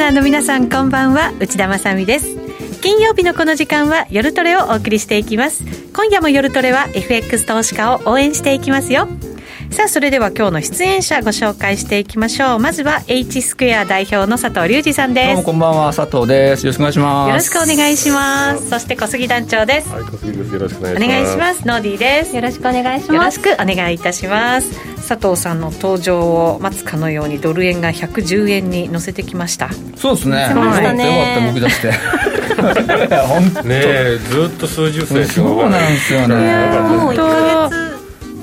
ナーの皆さんこんばんは。内田まさです。金曜日のこの時間は夜トレをお送りしていきます。今夜も夜トレは FX 投資家を応援していきますよ。さあそれでは今日の出演者ご紹介していきましょう。まずは H スクエア代表の佐藤隆二さんです。どうもこんばんは佐藤です。よろしくお願いします。よろしくお願いします。そして小杉団長です。はい小杉です。よろしくお願いします。ノーディーです。よろしくお願いします。よろしくお願いいたします。佐藤さんの登場を待つかのようにドル円が110円に乗せてきました。そうですね。ましたね。よかった僕出してねずっと数十銭。そうなんですよね。もう1ヶ月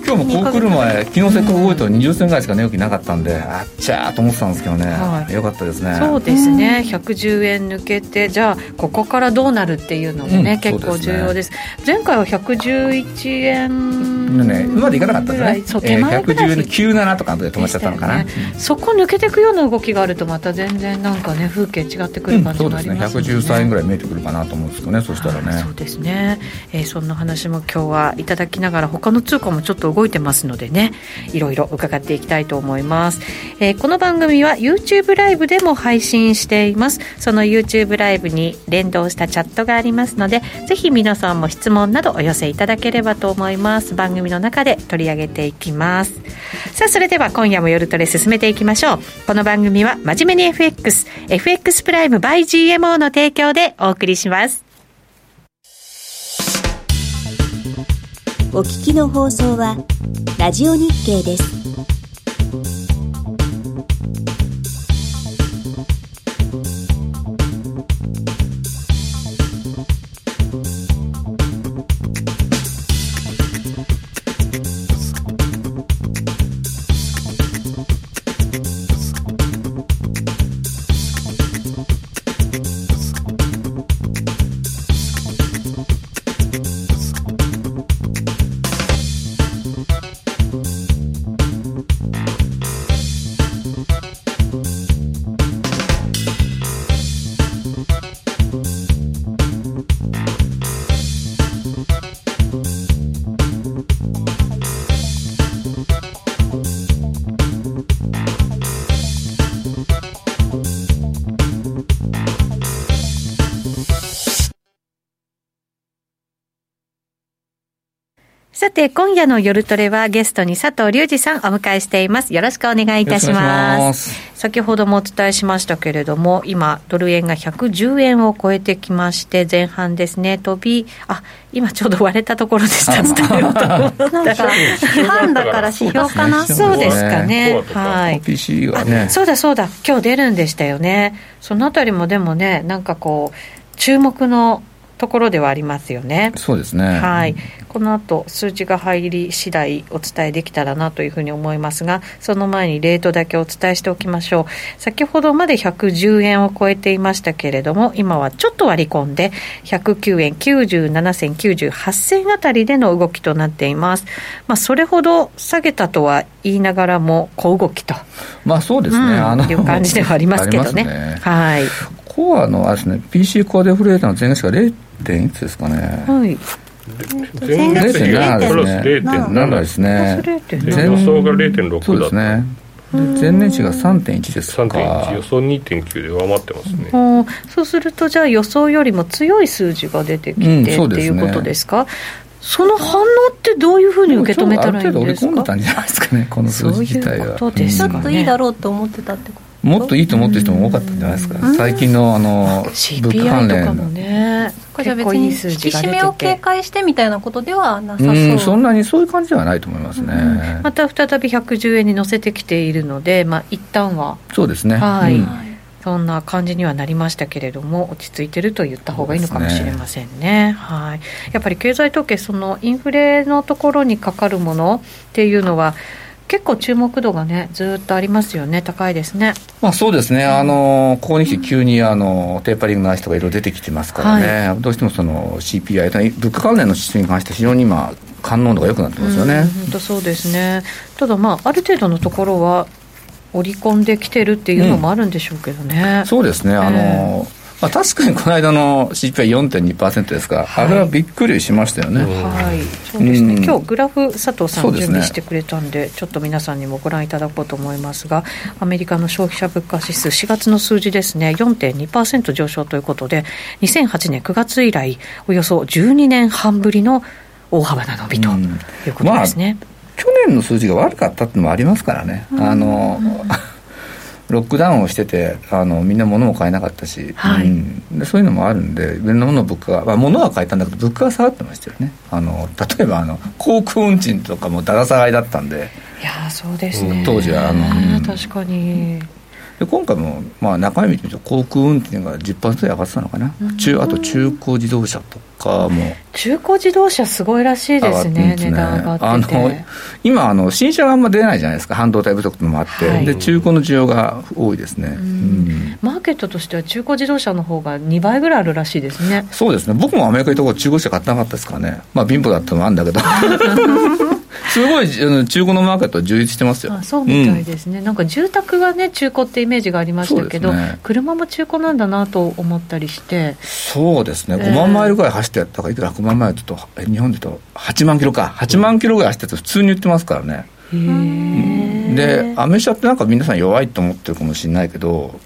今日もこう来る前昨日せっかく動いたら20銭ぐらいしか値動きなかったんであっちゃーと思ってたんですけどね、はい、よかったですね。そうですね。110円抜けてじゃあここからどうなるっていうのもね、うん、結構重要です、ね、前回は111円ねうまでいかなかったですね。そう手前ぐらい、えー、110円97とかで止まっちゃったのかな、ねうん、そこ抜けていくような動きがあるとまた全然なんかね風景違ってくる感じがありますね,、うん、そうですね。113円ぐらい見えてくるかなと思うんですけどねそしたらね。そうですね、えー、そんな話も今日はいただきながら他の通貨もちょっと動いてますのでねいろいろ伺っていきたいと思います、えー、この番組は YouTube ライブでも配信しています。その YouTube ライブに連動したチャットがありますのでぜひ皆さんも質問などお寄せいただければと思います。番組の中で取り上げていきます。さあそれでは今夜も夜トレ進めていきましょう。この番組は真面目に FX FX プライム by GMO の提供でお送りします。お聞きの放送はラジオ日経です。て、今夜の夜トレはゲストに佐藤隆二さんお迎えしています。よろしくお願いいたします。ます先ほどもお伝えしましたけれども、今、ドル円が110円を超えてきまして、前半ですね、飛び、あ、今ちょうど割れたところでした。伝えようと思ったら。半だから指標かな。そうですかね。はい。PC がね。そうだそうだ、今日出るんでしたよね。そのあたりもでもね、なんかこう、注目のところではありますよね。そうですね。はい。この後数字が入り次第お伝えできたらなというふうに思いますが、その前にレートだけお伝えしておきましょう。先ほどまで110円を超えていましたけれども、今はちょっと割り込んで、109円97銭98銭あたりでの動きとなっています。まあ、それほど下げたとは言いながらも、小動きと。まあそうですね。うん、あのいう感じではありますけどね。ねはい。コアのあれですね、PC コアデフレーターの前月が 0. いつですかね。はい。前月比がプラス0.7ですね。予想が0.6だそうですね。前年比が3.1ですか。3.1予想2.9で上回ってますね、そうするとじゃあ予想よりも強い数字が出てきて、うん、っていうことですか？その反応ってどういうふうに受け止めたらいいんですか？ある程度織り込んでたんじゃないですかねこの数字自体は。ちょっといいだろうと思ってたってこともっといいと思ってる人も多かったんじゃないですか、最近のあの物価関連とかもね。じゃ別に引き締めを警戒してみたいなことではなさそう。うそんなにそういう感じではないと思いますね、うん、また再び110円に乗せてきているのでまあ一旦は。そうですね。はい、うん、そんな感じにはなりましたけれども落ち着いてると言った方がいいのかもしれませんね、ね、はい。やっぱり経済統計そのインフレのところにかかるものっていうのは結構注目度がね、ずっとありますよね、高いですね。まあ、そうですね、あのここに来て急にあのテーパリングの話とかいろいろ出てきてますからね、はい、どうしてもその CPI、物価関連の指数に関して、非常に今、感能度が良くなってますよね。本当そうですね。ただ、まあ、ある程度のところは織り込んできてるっていうのもあるんでしょうけどね。うん、そうですね、あの、まあ、確かにこの間の CPI4.2% ですが、はい、あれはびっくりしましたよね、はいそうですね、うん、今日グラフ佐藤さん準備してくれたんでちょっと皆さんにもご覧いただこうと思いますがアメリカの消費者物価指数4月の数字ですね。4.2%上昇ということで2008年9月以来およそ12年半ぶりの大幅な伸びということですね、まあ、去年の数字が悪かったっていうのもありますからね、あの、ロックダウンをしててあのみんな物も買えなかったし、はい、うん、でそういうのもあるんでいろんなもの物価が、まあ、物は買えたんだけど物価が下がってましたよね。あの例えばあの航空運賃とかもだら下がりだったんで。いやそうですね、当時はあの、うん、確かにで今回も、まあ、中身見てみると航空運転が10%上がってたのかな、中あと中古自動車とかも中古自動車すごいらしいですね、ね。値段上がってて。今あの、新車があんま出ないじゃないですか、半導体不足もあって、はい、で中古の需要が多いですね、うん、マーケットとしては中古自動車の方が2倍ぐらいあるらしいですね。そうですね、僕もアメリカ行った頃、中古車買ってなかったですからね、まあ、貧乏だったのもあるんだけど。すごい中古のマーケット充実してますよ。あそうみたいですね、うん、なんか住宅がね中古ってイメージがありましたけど、ね、車も中古なんだなと思ったりして。そうですね。5万マイルぐらい走ってやったかいくら5万マイルと日本で言うと8万キロか。8万キロぐらい走ってて普通に言ってますからね、でアメ車ってなんか皆さん弱いと思ってるかもしれないけど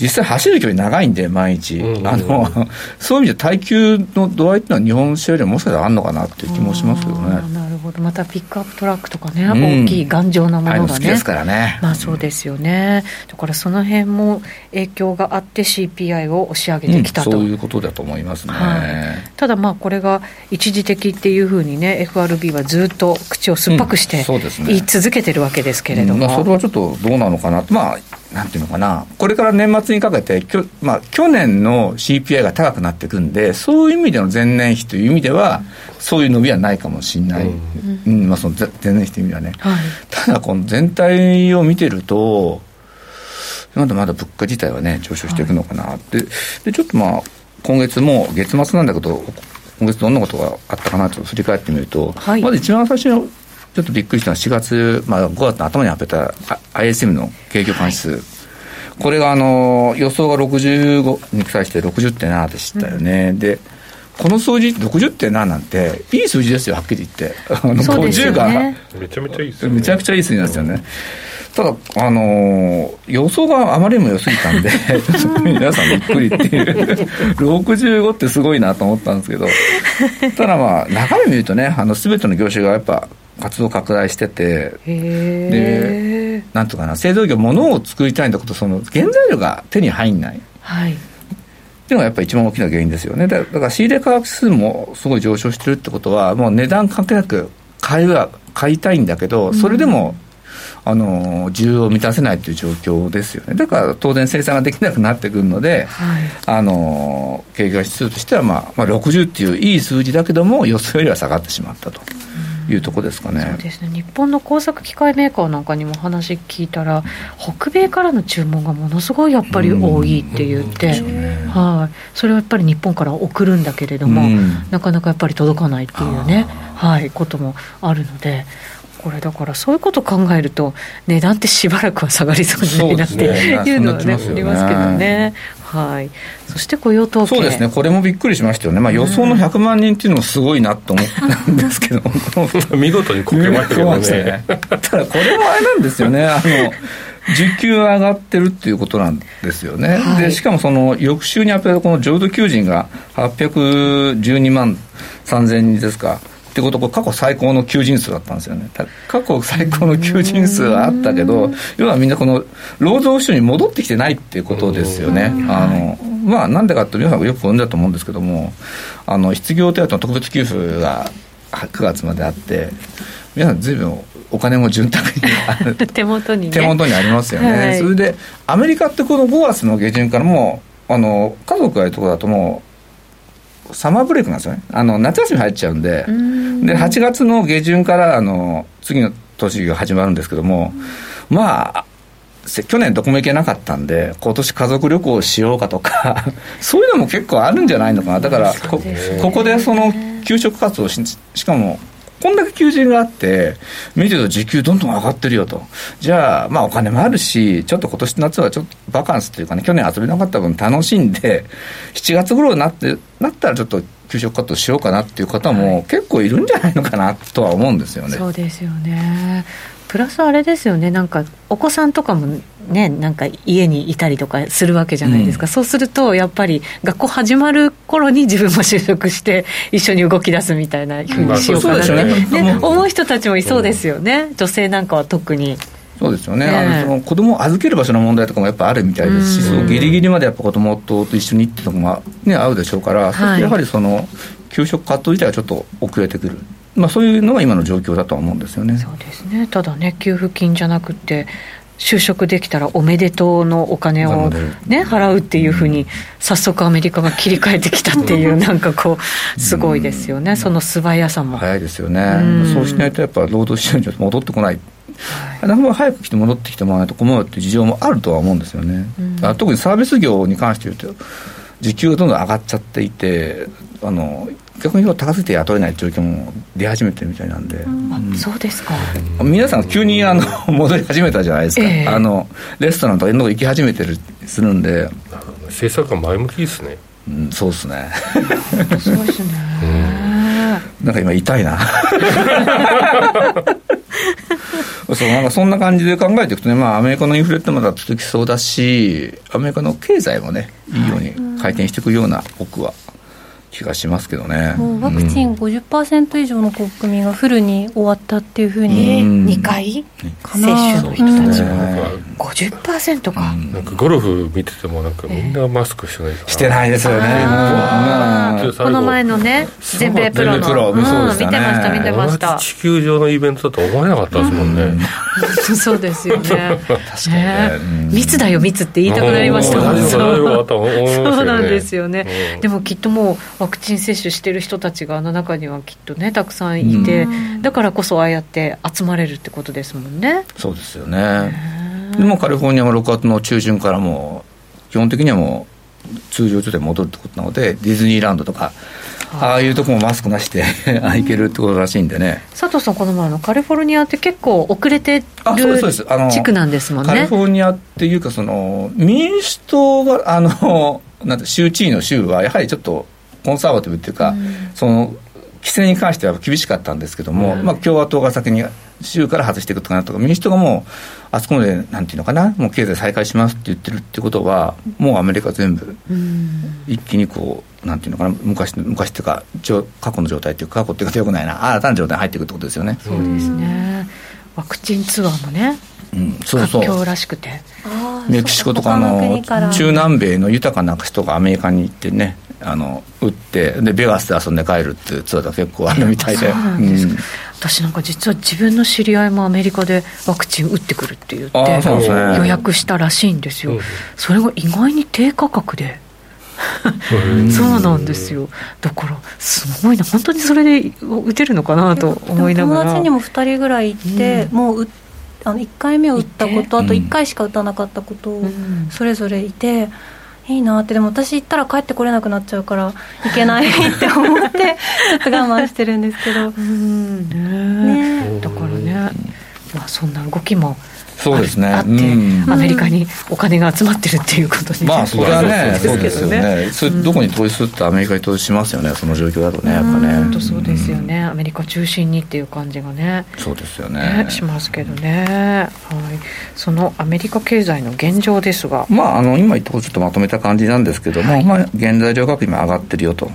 実際走る距離長いんで毎日、うんうん、あの そういう意味で耐久の度合いっていうのは日本車よりももしかしたらあるのかなっていう気もしますけどね。なるほどまたピックアップトラックとかね、うん、大きい頑丈なものがね。ですからね。まあそうですよね、だからその辺も影響があって CPI を押し上げてきたと、そういうことだと思いますね、はい、ただまあこれが一時的っていうふうにね FRB はずっと口を酸っぱくして、言い続けてるわけですけれども、まあ、それはちょっとどうなのかなまあなんていうのかな、これから年末にかけて、きょまあ、去年の CPI が高くなっていくんで、そういう意味での前年比という意味では、そういう伸びはないかもしれない、うん、うん、まあ、その前年比という意味ではね、はい、ただ、この全体を見てると、まだまだ物価自体はね、上昇していくのかなって、はい、でちょっとまあ、今月も月末なんだけど、今月どんなことがあったかなと振り返ってみると、はい、まず一番最初のちょっとびっくりしたのは4月、まあ、5月の頭に発表した ISM の景況感指数、はい、これがあの予想が65に対して60.7でしたよね、うん、でこの数字60.7なんていい数字ですよはっきり言って。あの50が。めちゃめちゃいいですよね。めちゃくちゃいい数字なんですよね、ただ、あのー、予想があまりにも良すぎたんで、皆さんびっくりっていう、65ってすごいなと思ったんですけど、ただまあ、中身見るとね、あの全ての業種がやっぱ活動拡大してて、で、なんとかな、製造業、物を作りたいんだけど、その原材料が手に入んない。はいっていうのがやっぱり一番大きな原因ですよね。だから仕入れ価格指数もすごい上昇してるってことは、もう値段関係なく買いは買いたいんだけど、それでもあの需要を満たせないという状況ですよねだから当然生産ができなくなってくるので、はい、あの経済指数としては、まあ、まあ60っていういい数字だけども予想よりは下がってしまったと。いうとこですかね。そうですね。日本の工作機械メーカーなんかにも話聞いたら北米からの注文がものすごいやっぱり多いって言って、ね、はい、それはやっぱり日本から送るんだけれども、なかなかやっぱり届かないっていうね、はい、こともあるのでこれだからそういうことを考えると値段ってしばらくは下がりそうになっていうのはね、ありますけどね。はい、そして雇用統計。そうですね、これもびっくりしましたよね、まあ、予想の100万人っていうのもすごいなと思ったんですけど、見事にこけましたけどね。ただ、これもあれなんですよね、あの時給上がってるっていうことなんですよね、はい、でしかもその翌週に発表この浄土求人が812万3000人ですか。ってことは過去最高の求人数だったんですよね。過去最高の求人数はあったけど要はみんなこの労働市場に戻ってきてないっていうことですよね。あのまあなんでかって皆さんよくご存知だと思うんですけどもあの失業手当の特別給付が9月まであって皆さんずいぶんお金も潤沢に 手元に、ね、手元にありますよね、はい、それでアメリカってこの5月の下旬からもうあの家族がいるところだともうサマーブレイクなんですよね。あの夏休み入っちゃうんでで8月の下旬からあの次の年が始まるんですけどもまあ去年どこも行けなかったんで今年家族旅行しようかとか そういうのも結構あるんじゃないのかな。だからこここでその給食活動ししかもこんだけ求人があって、見てると時給どんどん上がってるよと。じゃあ、まあお金もあるし、ちょっと今年夏はちょっとバカンスというかね、去年遊べなかった分楽しんで、7月頃になって、なったらちょっと給食カットしようかなっていう方も結構いるんじゃないのかなとは思うんですよね。そうですよねプラスあれですよね。なんかお子さんとかもねなんか家にいたりとかするわけじゃないですか、うん。そうするとやっぱり学校始まる頃に自分も就職して一緒に動き出すみたいなふうにしようかなって、ね。ね思う人たちもいそうですよね、女性なんかは特に。そうですよね、ねえ。あのその子供を預ける場所の問題とかもやっぱあるみたいですし、うん。ギリギリまでやっぱ子供と一緒にっていうのが、ね、合うでしょうから、い。そうするとやはりその給食カット自体はちょっと遅れてくる、まあ、そういうのが今の状況だとは思うんですよね。そうですね。ただね給付金じゃなくて就職できたらおめでとうのお金を、ね、払うっていうふうに早速アメリカが切り替えてきたっていうなんかこうすごいですよね。その素早さも、早いですよね、うん。そうしないとやっぱ労働市場に戻ってこない、なんか早く来て戻ってきてもらわないと困るっていう事情もあるとは思うんですよね、うん。あ特にサービス業に関して言うと、時給がどんどん上がっちゃっていて、あの逆に高すぎて雇えない状況も出始めてるみたいなんで。あそうですか、皆さん急にあの 戻り始めたじゃないですか、ええ。あのレストランとか行き始めてるするんで、政策が前向きですね。うん、そうですね。そうですね、なんか今痛いな。そうなんかそんな感じで考えていくとね、まあ、アメリカのインフレってまだ続きそうだしアメリカの経済もねいいように回転していくような僕は気がしますけどね。もうワクチン50%以上の国民がフルに終わったっていうふうに、うん。2回接かな種の人たちうんもなんか50%か、なんかゴルフ見ててもなんかみんなマスクしてないから。してないですよね。この前のね全米プロのプロうんそうでしたね見てました。見てました。地球上のイベントだと思えなかったですもんね、そうですよね。確かにね。ね。うん密だよ密って言いたくなりましたそうなんですよね、うんでもきっともうワクチン接種してる人たちがあの中にはきっとねたくさんいて、うん。だからこそああやって集まれるってことですもんね。そうですよね。でもカリフォルニアは6月の中旬からもう基本的にはもう通常状態に戻るってことなのでディズニーランドとかああいうとこもマスクなしで 行けるってことらしいんでね。佐藤さんこの前のカリフォルニアって結構遅れてる地区なんですもんね。カリフォルニアっていうかその民主党があのなんて州知事の州はやはりちょっとコンサバティブっていうか、その規制に関しては厳しかったんですけども、まあ、共和党が先に州から外していくとかなとか民主党がもうあそこまでなんていうのかなもう経済再開しますって言ってるってことはもうアメリカ全部うん。一気にこうなんていうのかな昔の昔っていうか過去の状態っていうか過去っていうかよくないな新たな状態に入っていくってことですよね。そうですね。ワクチンツアーもねうん、そうそう。らしくて。メキシコとか他の中南米の豊かな人がアメリカに行ってねあの売ってでベガスで遊んで帰るっていうツアーが結構あるみたいで。そうなんでうん。私なんか実は自分の知り合いもアメリカでワクチン打ってくるって言って予約したらしいんですよ、うんそれが意外に低価格で。そうなんですよ。だからすごいな。本当にそれで打てるのかなと思いながら。友達にも2人ぐらい行って、もううあの1回目を打ったことあと1回しか打たなかったことをうん。それぞれいて、いいなってでも私行ったら帰ってこれなくなっちゃうからいけない って思ってちょっと我慢してるんですけど。うん。ねねだからね、まあ、そんな動きもそうですね。あって、うん。アメリカにお金が集まってるっていうことに、まあそれはねそうですよね。それどこに投資するってアメリカに投資しますよね。その状況だとねやっぱね。本当そうですよね、アメリカ中心にっていう感じがね。そうですよね。ねしますけどね、はい、そのアメリカ経済の現状ですが、まあ、あの今言ったことちょっとまとめた感じなんですけども、まあ、原材料価格今上がってるよと。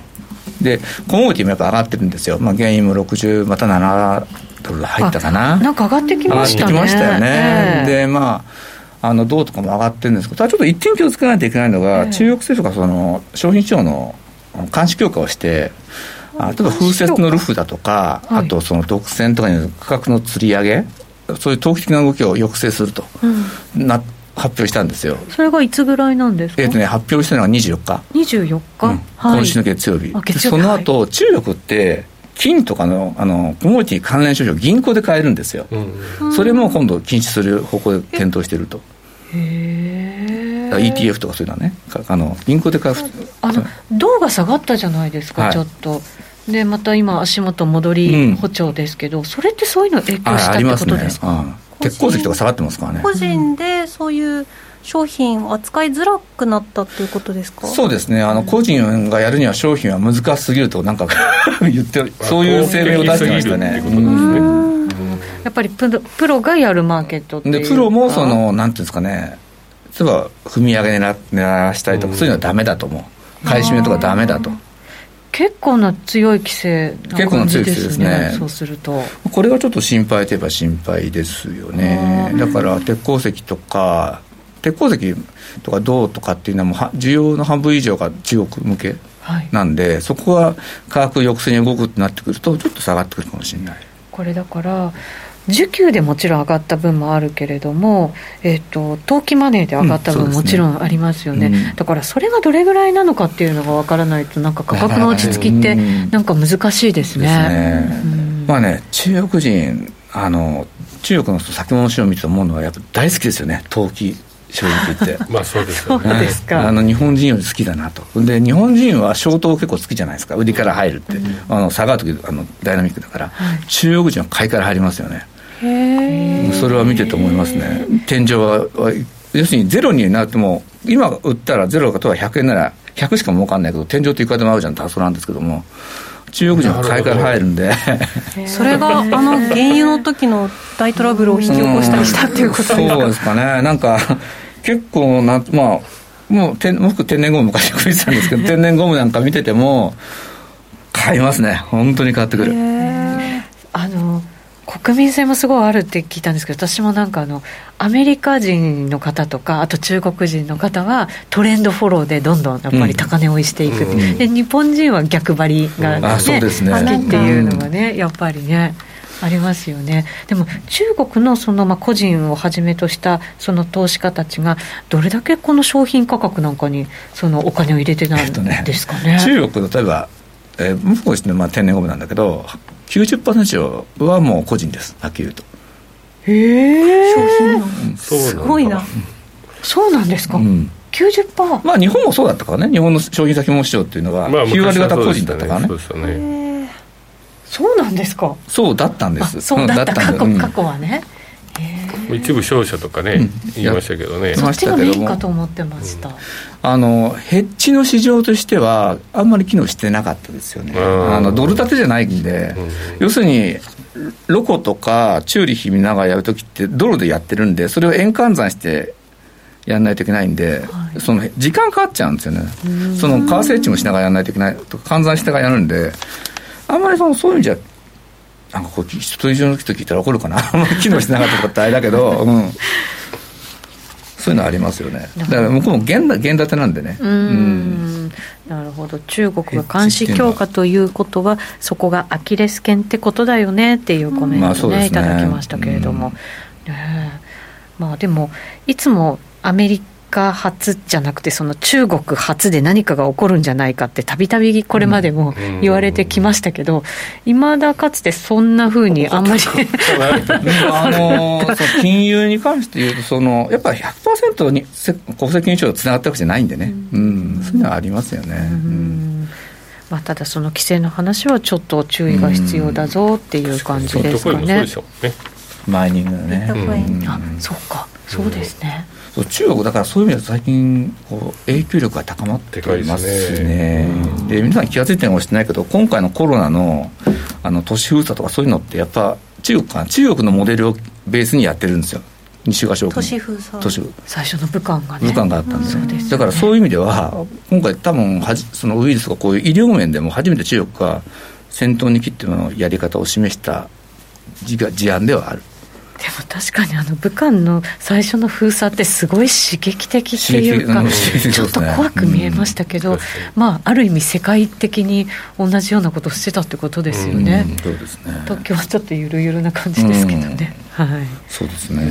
で、コモディティもやっぱ上がってるんですよ。まあ、原油も60、また7ドル入ったかな。なんか上がってき上がってましたねきましたよね。ええ。で、まあ、あの、銅とかも上がってるんですけど、ただちょっと一点気をつけないといけないのが、ええ。中国政府がその、商品市場の監視強化をして、あ例えば風雪のルフだとか、はい。あとその独占とかによる価格の釣り上げ、そういう投機的な動きを抑制すると、うん。な発表したんですよ。それがいつぐらいなんですか、えっ、とね、発表したのが24日。24日、うん。はい、今週の月曜日。その後、中国って、金とかの、あの、コモディティ関連商品を銀行で買えるんですよ。うんそれも今度禁止する方向で検討してると。へだからえ ETF とかそういうのはね、かあの銀行で買う。あの銅が下がったじゃないですか、はい。ちょっと。でまた今足元戻り補調ですけど、うん、それってそういうの影響したってことですか、ね。うん、鉄鉱石とか下がってますからね。個人でそういう商品を扱いづらくなったということですか？そうですね。あの個人がやるには商品は難しすぎるとなんか 言ってるそういう声明を出してましたね。やっぱりプロプロがやるマーケットでプロもそのなんていうんですかね。例えば踏み上げ狙狙わしたりとか、そういうのはダメだと思う。買い占めとかダメだと。結構な強い規制結構な強い規制ですね。そうすると。これがちょっと心配といえば心配ですよね。だから鉄鉱石とか鉄鉱石とか銅とかっていうのはもう需要の半分以上が中国向けなんで、はい、そこは価格抑制に動くってなってくるとちょっと下がってくるかもしれない。これだから需給でもちろん上がった分もあるけれども、えーと、投機マネーで上がった分もちろんありますよね。うん。ねだからそれがどれぐらいなのかっていうのが分からないとなんか価格の落ち着きってなんか難しいですね。ね。まあね中国人あの中国の先物市場を見て思うのはやっぱ大好きですよね。投機正直言って。まあそうですよね。ですか。あの日本人より好きだなと。で日本人は消灯結構好きじゃないですか。売りから入るって、うん、あの下がる時あのダイナミックだから、はい、中国人は買いから入りますよね。それは見てて思いますね。天井は要するにゼロになっても今売ったらゼロかとは100円なら100しか儲かんないけど天井っていくらでも合うじゃんって発想なんですけども。中国人は買いから入るんで。それがあの原油の時の大トラブルを引き起こしたりしたっていうことですか、そうですかね。なんか結構なまあもう天僕天然ゴム昔食いてたんですけど 天然ゴムなんか見てても買いますね。本当に買ってくる。あの国民性もすごいあるって聞いたんですけど私もなんかあのアメリカ人の方とかあと中国人の方はトレンドフォローでどんどんやっぱり高値追いしていく、うん、で日本人は逆張りが、ね、好きっていうのがねやっぱりね。ありますよね。でも中国のそのまあ個人をはじめとしたその投資家たちがどれだけこの商品価格なんかにそのお金を入れてたんですかね。えっとね中国例えばえー、向こうですね、まあ、天然ゴムなんだけど90%以上はもう個人です。はっきり言うと。へえ商品の、うん、すごいな。そうなんですか、うん、90%まあ日本もそうだったからね。日本の消費先物市場っていうのは9割方個人だったからね,、そうですよねそうなんですか？そうだったんです。そうだった。過去過去はね、一部商社とかね、うん、言いましたけどね。そっちがメインかと思ってました、うん、あのヘッジの市場としてはあんまり機能してなかったですよね。あのドル建てじゃないんで、うん、要するにロコとかチューリヒ見ながらやるときってドルでやってるんでそれを円換算してやらないといけないんで、はい、その時間かかっちゃうんですよね。その為替値もしながらやらないといけないとか換算してからやるんであんまりそのそういう意味じゃなんかこう人と一緒の人聞いたら怒るかな。機能してなかったことってあれだけど、うん、そういうのありますよね。だから向こうも現現建てなんでね。うん。なるほど。中国が監視強化ということはそこがアキレス腱ってことだよねっていうコメントね,、ね。いただきましたけれども、ね、まあでもいつもアメリカカ初じゃなくて、その中国初で何かが起こるんじゃないかって、たびたびこれまでも言われてきましたけど、いまだかつてそんなふうにあんまりあの金融に関して言うと、その やっぱり100%に国際金融庁とつながったわけじゃないんでね、うん、そういうのはありますよね。うんまあ、ただその規制の話はちょっと注意が必要だぞっていう感じですかね。マイニングね。あ、そうか、そうですね。そう中国だからそういう意味では最近こう影響力が高まっていますね。で、ね、皆さん気が付いてるかもしれないけど今回のコロナのあの都市封鎖とかそういうのってやっぱ中国か中国のモデルをベースにやってるんですよ。西側諸国都市封鎖。最初の武漢がね。武漢があったんですよ、ね、だからそういう意味では今回多分はじそのウイルスがこういう医療面でも初めて中国が先頭に切ってのやり方を示した事案ではあるでも確かにあの武漢の最初の封鎖ってすごい刺激的っていうか、ちょっと怖く見えましたけど、まあ、ある意味世界的に同じようなことをしてたってことですよね。そうですね東京はちょっとゆるゆるな感じですけどね。はい、そうですね。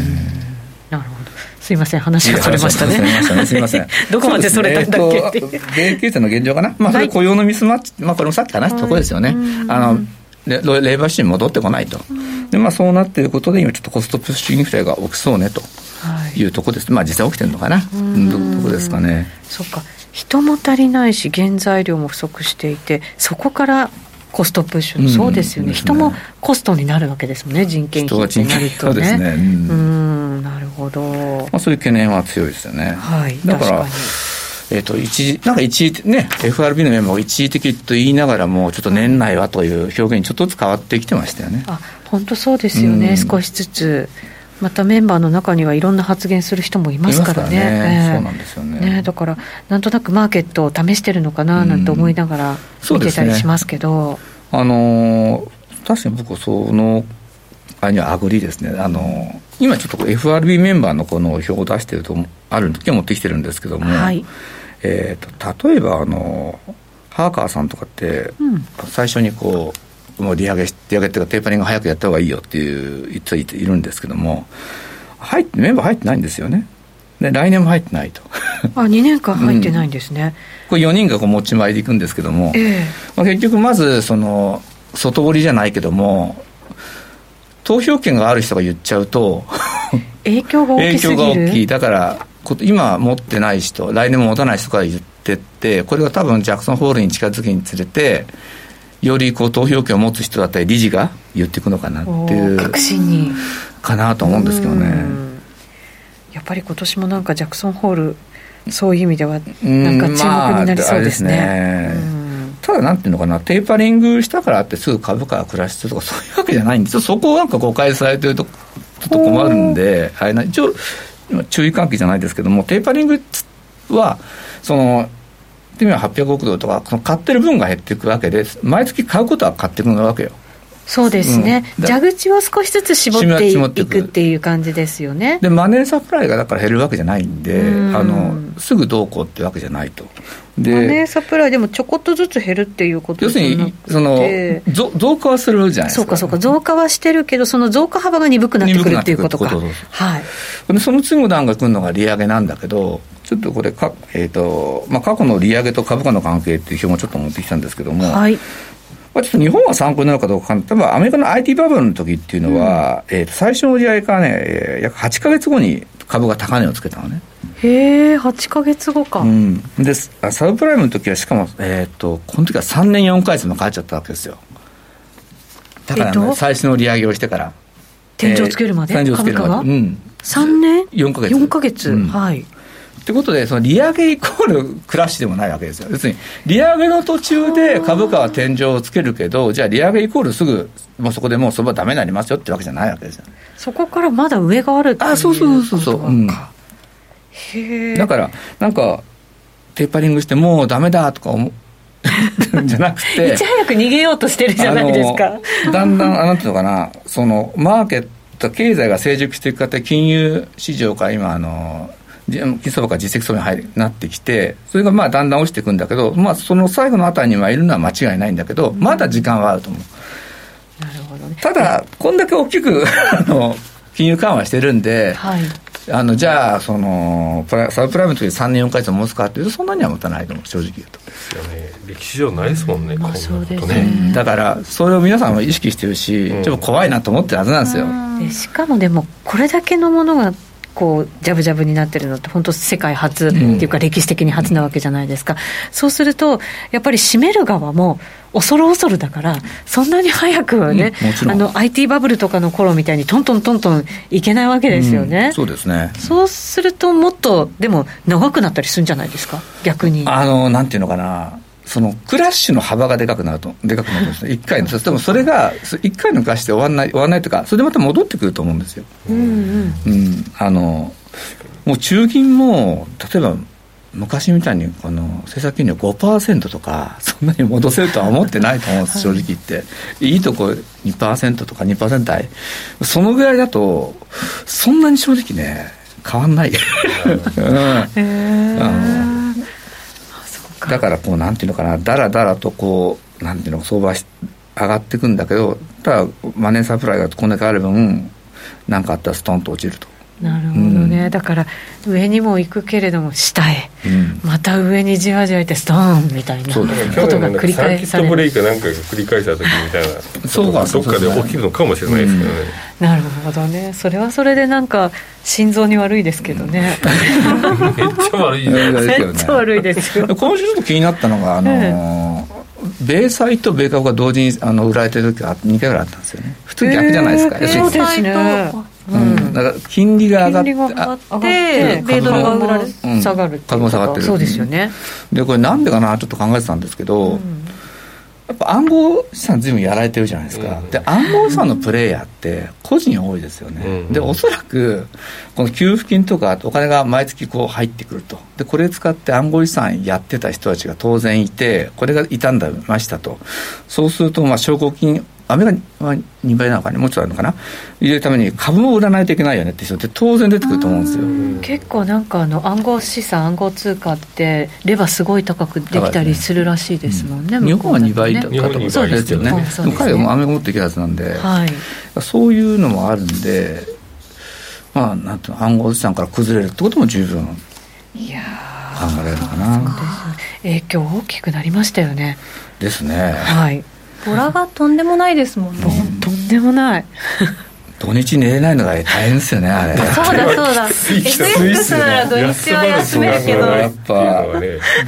なるほど。すいません、話がそれましたね。すみません。どこまでそれたんだっけって。米経済の現状かな？まあ、それ雇用のミスマッチ、まあ、これもさっき話したところですよね。あの、レレーバーシーン戻ってこないと、でまあ、そうなっていることで、今、ちょっとコストプッシュインフレが起きそうねとい。うところです、はい、まあ、実際起きてるのかな、ところですかね。そっか。人も足りないし、原材料も不足していて、そこからコストプッシュの、うん。そうですよね。ね。人もコストになるわけですもんね人件費ってなるとね。ね。うん。うん。なるほど。まあ、そういう懸念は強いですよね。はい。だから確かにえっ、と、一時、なんか一時、ね、FRB のメンバーが一時的と言いながらも、ちょっと年内はという表現にちょっとずつ変わってきてましたよね。あ本当そうですよね、うん。少しずつ。またメンバーの中にはいろんな発言する人もいますからね。ね。ええ。そうなんですよね。ねだからなんとなくマーケットを試してるのかななんて思いながら見てたりしますけど、あのー確かに僕、その、あにはアグリですね。あの今ちょっと FRB メンバーのこの表を出してると、ある時は持ってきてるんですけども、はいえーと、例えば、あのハーカーさんとかって、うん最初にこう、もう利上げ、利上げっていうか、テーパリング早くやった方がいいよっていう言っていているんですけども、入って、メンバー入ってないんですよね。で、来年も入ってないと。あ2年間入ってないんですね、これ4人がこう持ち前でいくんですけども、ええまあ、結局まずその外堀じゃないけども投票権がある人が言っちゃうと影響が大影きすぎる？響が大きい。だから今持ってない人来年も持たない人が言ってってこれが多分ジャクソンホールに近づきにつれてよりこう投票権を持つ人だったり理事が言っていくのかなっていうお確信に。かなと思うんですけどね。うん。やっぱり今年もなんかジャクソンホールそういう意味ではうんなんか注目になりそうですね,、まああれですね。うんただなんていうのかな、テーパリングしたからってすぐ株価がクラッシュするとか、そういうわけじゃないんです。よ、そこをなんか誤解されてると、ちょっと困るんで、あれな一応、注意喚起じゃないですけども、テーパリングは、その、言ってみれば800億ドルとか、その買ってる分が減っていくわけです、毎月買うことは買っていくわけよ。そうですね、うん。だ蛇口を少しずつ絞っていくく。っていう感じですよね。で、マネーサプライがだから減るわけじゃないんで、うん。あのすぐどうこうってわけじゃないと。マネーでサプライでもちょこっとずつ減るっていうこと要するにその増増加はするじゃないですか。そうかそうか増加はしてるけどその増加幅が鈍くなってくるっていうことか。はい。でその次の段が来るのが利上げなんだけど、ちょっとこれか、えーとまあ、過去の利上げと株価の関係っていう表もちょっと持ってきたんですけども、はいまあ、ちょっと日本は参考になるかどうか多分アメリカの IT バブルの時っていうのは、えーと最初の利上げからね、えー約8か月後に株が高値をつけたのね。へえ8か月後か、うん、であサブプライムの時はしかも、えー、とこの時は3年4か月もかかっちゃったわけですよ。だから、ねえっと？最初の利上げをしてから。天井つけるまで、天井つけるまで。うん。3年？4ヶ月。4ヶ月、うん。はいってことで、その利上げイコールクラッシュでもないわけですよ。要するに、利上げの途中で株価は天井をつけるけど、じゃあ利上げイコールすぐ、もうそこでもうそばダメになりますよってわけじゃないわけですよ。そこからまだ上があるっていうあそうそうそうそうことかへえだから、なんか、テーパリングしてもうダメだとか思う、じゃなくていち、早く逃げようとしてるじゃないですか。だんだん、あなんていうのかな、その、マーケット、経済が成熟していく過程、金融市場から今、あの、じ金相場から実績相場に入りなってきて、それがまあだんだん落ちていくんだけど、まあその最後のあたりにはいるのは間違いないんだけど、まだ時間はあると思う。なるほどね。ただ、こんだけ大きく、あの、金融緩和してるんで、はい。あの、じゃあ、その、プラサブプライムの時3年4ヶ月持つかっていうと、そんなには持たないと思う、正直言うと。ですよね。歴史上ないですもんね、まあこんなそうですことねねだから、それを皆さんは意識してるし、うん。ちょっと怖いなと思ってるはずなんですよ。でしかもでもこれだけのものがこうジャブジャブになってるのって本当世界初っていうか歴史的に初なわけじゃないですか、そうするとやっぱり閉める側も恐る恐るだからそんなに早くはね、うんあの IT バブルとかの頃みたいにトントントントンいけないわけですよね、うんそうですね。そうするともっとでも長くなったりするんじゃないですか？逆に。あの、なんていうのかな、そのクラッシュの幅がでかくなると、でかくなるんですね、1回の、でもそれが、1回のクラッシュで終わらない、終わらないとか、それでまた戻ってくると思うんですよ。うんうんうん、あの、もう中銀も、例えば、昔みたいにこの政策金利を5%とか、そんなに戻せるとは思ってないと思うんです、正直言って。いいとこ2%とか2%台。そのぐらいだと、そんなに正直ね、変わんない。うんあのだからこうなんていうのかなだらだらとこうなんていうの相場し上がっていくんだけどただマネーサプライがこんだけある分何かあったらストンと落ちると、なるほどね、だから上にも行くけれども下へ。うん。また上にじわじわいってストーンみたいなことが繰り返サーキットブされるレイクなんかが繰り返した時みたいなそうか。どっかで起きるのかもしれないですけどね、なるほどね。それはそれでなんか心臓に悪いですけどね、めっちゃ悪いね。めっちゃ悪いですよ。今週ちょっと気になったのが、あのー米債と米株が同時にあの売られてる時は2回ぐらいあったんですよね。普通逆じゃないですか、えーそうですねうん、だから金利が上がって金利が上米ドルが売られ下がる株も下がってる。そうですよね、でこれなんでかなちょっと考えてたんですけど、やっぱ暗号資産ずいぶんやられてるじゃないですか、うん。で暗号資産のプレイヤーって個人多いですよね、うん。でおそらくこの給付金とかお金が毎月こう入ってくると。でこれ使って暗号資産やってた人たちが当然いてこれが傷んだましたと。そうするとまあ証拠金アメリカは2倍なのかねもうちょっとあるのかな。入れるために株も売らないといけないよねって人って当然出てくると思うんですよ。結構なんかあの暗号資産暗号通貨ってレバーすごい高くできたりするらしいですもんね、日本は2倍だとかとか日本は2倍ですよね。ですよね。でも彼らもアメリカ持っていけるはずなんで、はい。そういうのもあるんで、まあ、なんていうの暗号資産から崩れるってことも十分考いやえられるかな。ー。影響大きくなりましたよね。ですね。はいボラがとんでもないですもんね。とんでもない。土日寝れないのが大変ですよね、あれ。そうだそうだ。FX なら土日は休めるけど。やっぱ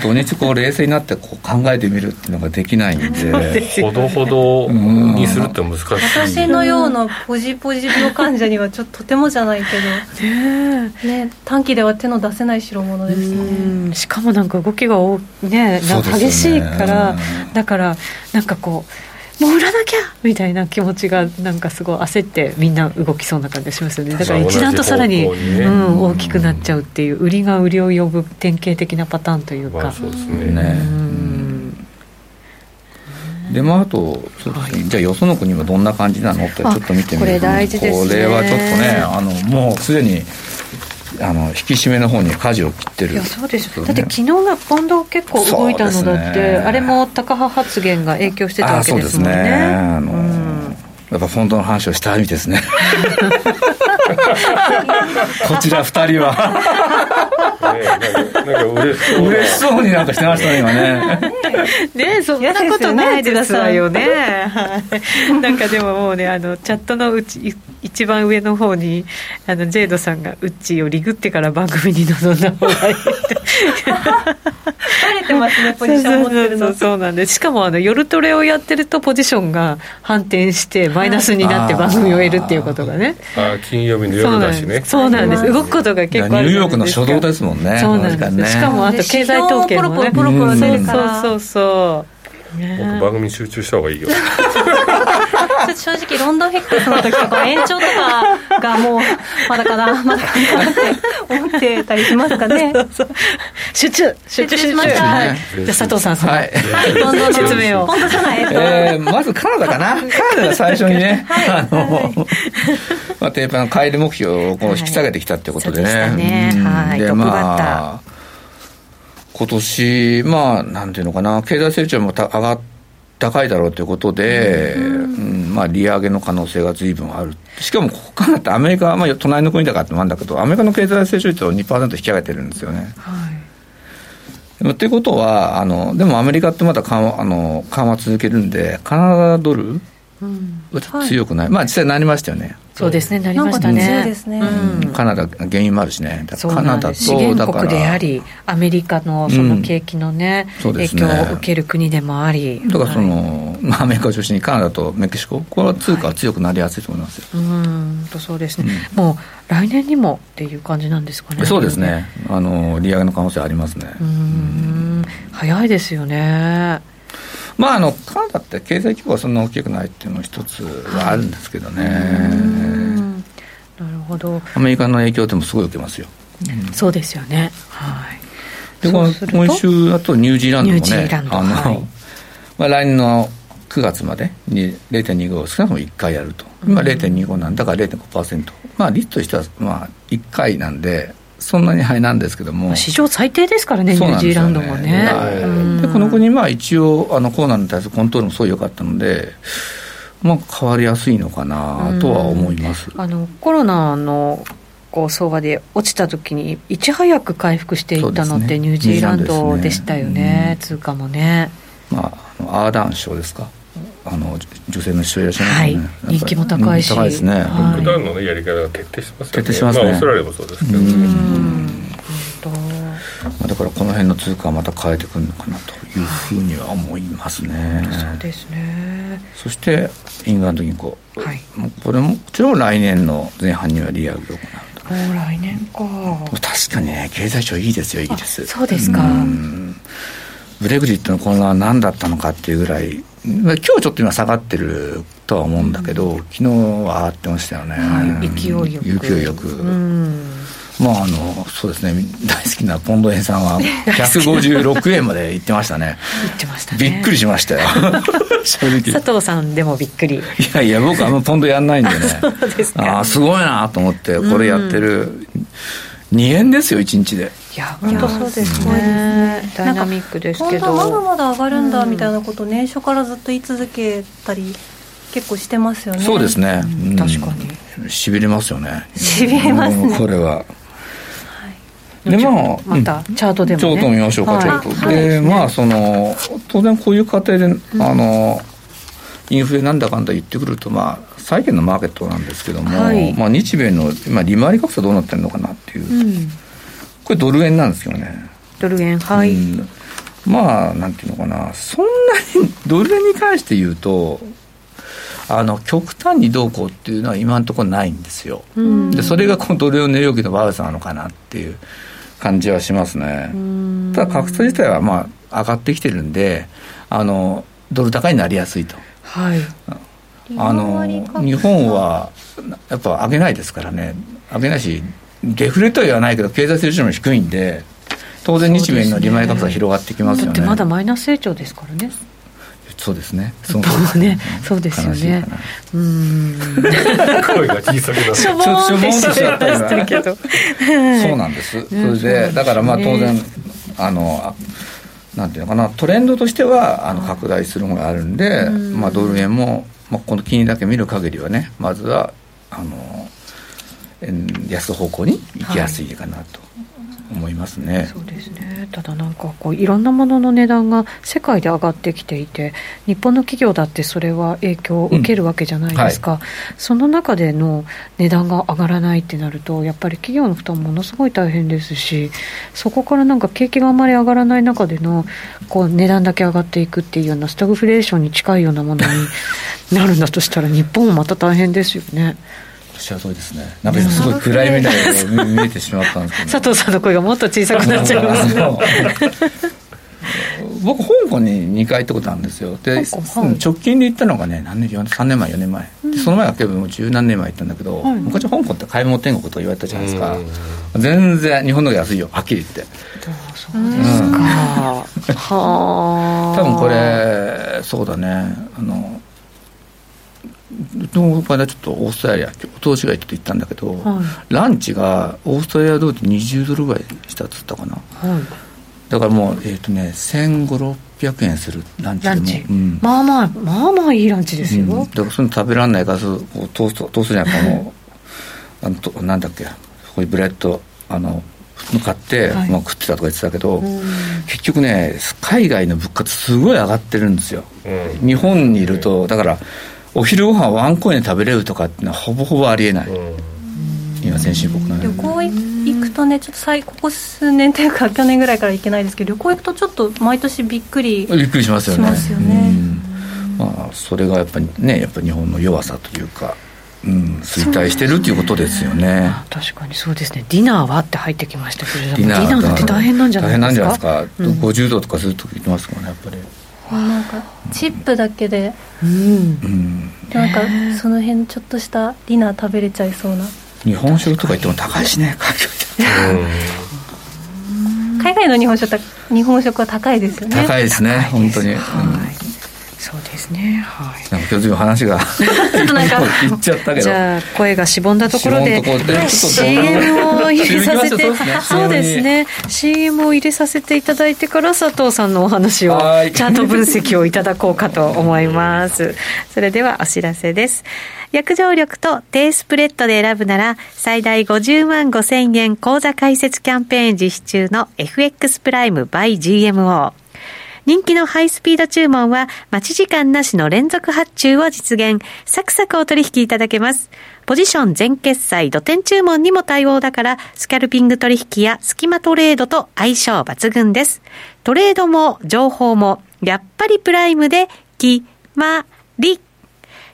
土日こう冷静になってこう考えてみるっていうのができないんで。ほどほどにするって難しい。私のようなポジポジ病患者にはちょっととてもじゃないけねど。ね。短期では手の出せない代物ですね。うんしかもなんか動きがね激しいからだからなんかこうもう売らなきゃ。みたいな気持ちがなんかすごい焦ってみんな動きそうな感じがしますよね。だから一段とさらに、ね。うん、大きくなっちゃうっていう売りが売りを呼ぶ典型的なパターンというか、まあそうですねねうん。でまああとそうですね。じゃあよその国はどんな感じなのってちょっと見てみるとこれ大事ですね。これはちょっとねあのもうすでにあの引き締めの方に舵を切ってる。いやそうですねだって昨日がポンド結構動いたのだって、ね。あれも高派発言が影響してたわけですもんね。あそうですね。あのうん。やっぱフォントの話をしたいですね。こちら二人は。ねなんかなんか嬉しそう。な嬉しそうになんかしてましたね今ね。ねそんなことないですわよね。はい。なんかでももうね、あの、チャットのうち、い一番上の方に、あの、ジェイドさんがウッチーをリグってから番組に臨んだ方がいいって。バレてますねポジション持ってるのそうそうそうなんです。しかも、あの、夜トレをやってるとポジションが反転して、マイナスになって番組を得るっていうことがね。あ金曜日のそうなん夜だしね。そうなんです。動くことが結構ニューヨークの初動ですもんねそうなんです。ねしかも、あと経済統計もね。ポロポロポロポロ出るからそうそうそう。ね僕番組に集中した方がいいよ ちょっと正直ロンドンフィックスの時とか延長とかがもうまだかな まだかなって思ってたりしますかね。集中集中しました。はい。じゃあ佐藤さんはい。今度の説明を。今度じゃないえまずカナダかな。カナダが最初にね、あの、まあ、テーパーの帰り目標をこう引き下げてきたってことでね。はい。トップバッターまあ、今年、まあ、なんていうのかな、経済成長もた上がっ高いだろうということで、うんまあ、利上げの可能性が随分ある。しかも、ここからってアメリカ、まあ、隣の国だからってもあるんだけど、アメリカの経済成長率を2%引き上げてるんですよね。でもっていうことはあの、でもアメリカってまだ緩和あの緩和続けるんで、カナダドル強くない、まあ実際なりましたよね、そうですねなりましたね。ね。うん。カナダ、原油もあるしね、カナダなんです。資と、だ源から、国でありアメリカのその景気のね、そうで影すね。響を受ける国でもあり。だからそはい。の、まあ、アメリカを中心にカナダとメキシコ、これは通貨は強くなりやすいと思いますよ。うん。とそうですね、もう来年にもっていう感じなんですかね。そうですね。あの、利上げの可能性ありますね。うん。早いですよねまあ、あのカナダって経済規模がそんな大きくないっていうのも一つはあるんですけどね、うん。なるほど、アメリカの影響でもすごい受けますよ。そうですよね。はい。で今週だとニュージーランドもねあの、はい。まあ、来年の9月までに0.25を少なくとも1回やると。今0.25なんだから0.5%まあ率としてはまあ1回なんでそんなにハイなんですけども。史上最低ですからねニュージーランドもね。でこの国まあ一応あのコロナに対するコントロールもすごい良かったのでまあ変わりやすいのかなとは思います、あのコロナのこう相場で落ちた時にいち早く回復していったのってニュージーランドでしたよね通貨もね。まあアーダーン賞ですかあの女性の首相いらっしゃいますよね、はい人気も高いし高いですね、はいロックダウンの、ね、やり方が徹底してますよね徹底してますねまあ、オーストラリアもそうですけど、うん本当まあだからこの辺の通貨はまた変えてくるのかなというふうには思いますね。そうですね。そしてイングランド銀行、はい。もうこれももちろん来年の前半には利上げを行うと。もう来年か。確かにね経済庁いいですよイギリス。そうですか。うんブレグジットの混乱は何だったのかっていうぐらい、まあ今日ちょっと今下がってるとは思うんだけど、昨日は上がってましたよね。はい。勢いよく。勢いよく。うん。まああのそうですね大好きなポンド円さんは 156円まで行ってましたね言ってましたね。びっくりしましたよ 正直佐藤さんでもびっくり。いやいや僕あのポンドやんないんでね ああすごいなと思ってこれやってる、2円ですよ1日でいや、本当そうですね。ね。ダイナミックですけ本当はまだど。まだ上がるんだうん。みたいなことを年初からずっと言い続けたり結構してますよね。そうですね、うん。確かに。しびれますよね。しびれますね。うん。これは。でまあまたチャートでもね。ちょっと見ましょうか、はい。ちょっと。はい。で、まあ、その、当然こういう過程で、あの、インフレなんだかんだ言ってくると、まあ、債券のマーケットなんですけども、はい。まあ、日米の今、利回り格差どうなってるのかなっていう、うん。これドル円なんですけどね。ドル円、はい。うんまあ、なんていうのかな、そんなに、ドル円に関して言うと、あの、極端にどうこうっていうのは今のところないんですよ。うんで、それがこのドル円の値動きの悪さなのかなっていう感じはしますね。うんただ格差自体はまあ上がってきてるんで、あのドル高になりやすいと。はい。あの日本はやっぱ上げないですからね、上げないし、デフレとは言わないけど、経済成長も低いんで、当然、日米の利回り格差広がってきますよね。だってまだマイナス成長ですからね。そうですね。そうそう ね。そうですよね。うん。声が小さくなってしょぼーんってしちゃいましたけど。そうなんです。それで、だからまあ当然、あの、あなんていうのかな、トレンドとしては、あの、拡大するものがあるんで、まあドル円も、まあこの金利だけ見る限りはね、まずは、あの、円安方向に行きやすいかなと思いますね。そうですね。ただなんかこういろんなものの値段が世界で上がってきていて日本の企業だってそれは影響を受けるわけじゃないですか、その中での値段が上がらないってなるとやっぱり企業の負担ものすごい大変ですしそこからなんか景気があまり上がらない中でのこう値段だけ上がっていくっていうようなスタグフレーションに近いようなものになるんだとしたら日本もまた大変ですよねしゃる通りですね。なんか今すごい暗い目で見えてしまったんですけど、佐藤さんの声がもっと小さくなっちゃいますね。僕香港に2回行ったことあるんですよ。で、直近で行ったのがね何年3年前4年前、でその前は結構もう十何年前行ったんだけど、はい。昔香港って買い物天国と言われたじゃないですか。うん。全然日本の方が安いよはっきり言って。そうですか、はあ。多分これそうだね。あのこの間ちょっとオーストラリア投資が行って行ったんだけど、はランチがオーストラリア通り20ドルぐらいしたっつったかな。はい。だからもうえっ、とね1500600円するランチでもランチ、うん。まあまあまあまあいいランチですよ、うん。だからそういうの食べられないからそうこうトーストトーストじゃないこのあのとなんだっけこういうブレッドあの買って、はい。まあ、食ってたとか言ってたけど、うん。結局ね海外の物価ってすごい上がってるんですよ、うん。日本にいるとだからお昼ご飯ワンコインで食べれるとかっていうのはほぼほぼありえない、うん。今先進国のね旅行行くとねちょっと最ここ数年というか去年ぐらいから行けないですけど旅行行くとちょっと毎年びっくりびっくりしますよね。ね。うん。まあ、それがやっぱりねやっぱり日本の弱さというか、うん、衰退してるっていうことですよね。あ確かにそうですね。ディナーはって入ってきましたけれどもディナーディナーなんて大変なんじゃないですか？大変なんじゃないですか、うん。50度とかするとき言ってますからねやっぱりなんかチップだけでうん。うんなんかその辺ちょっとしたディナー食べれちゃいそうな。日本酒とか言っても高いしね海外の日本食は日本食は高いですよね。高いですね本当に、うん。はい。そうですねはい。なんか今日話がょっとなんか言っちゃったけど。じゃあ声がしぼんだところでろではい CM を入れさせてそうですね。CM を入れさせていただいてから佐藤さんのお話をはい。チャート分析をいただこうかと思います。それではお知らせです。約定力と低スプレッドで選ぶなら最大50万5千円口座開設キャンペーン実施中の FX プライム by GMO 人気のハイスピード注文は待ち時間なしの連続発注を実現。サクサクお取引いただけます。ポジション全決済、土点注文にも対応だから、スキャルピング取引やスキマトレードと相性抜群です。トレードも情報も、やっぱりプライムで、きまり。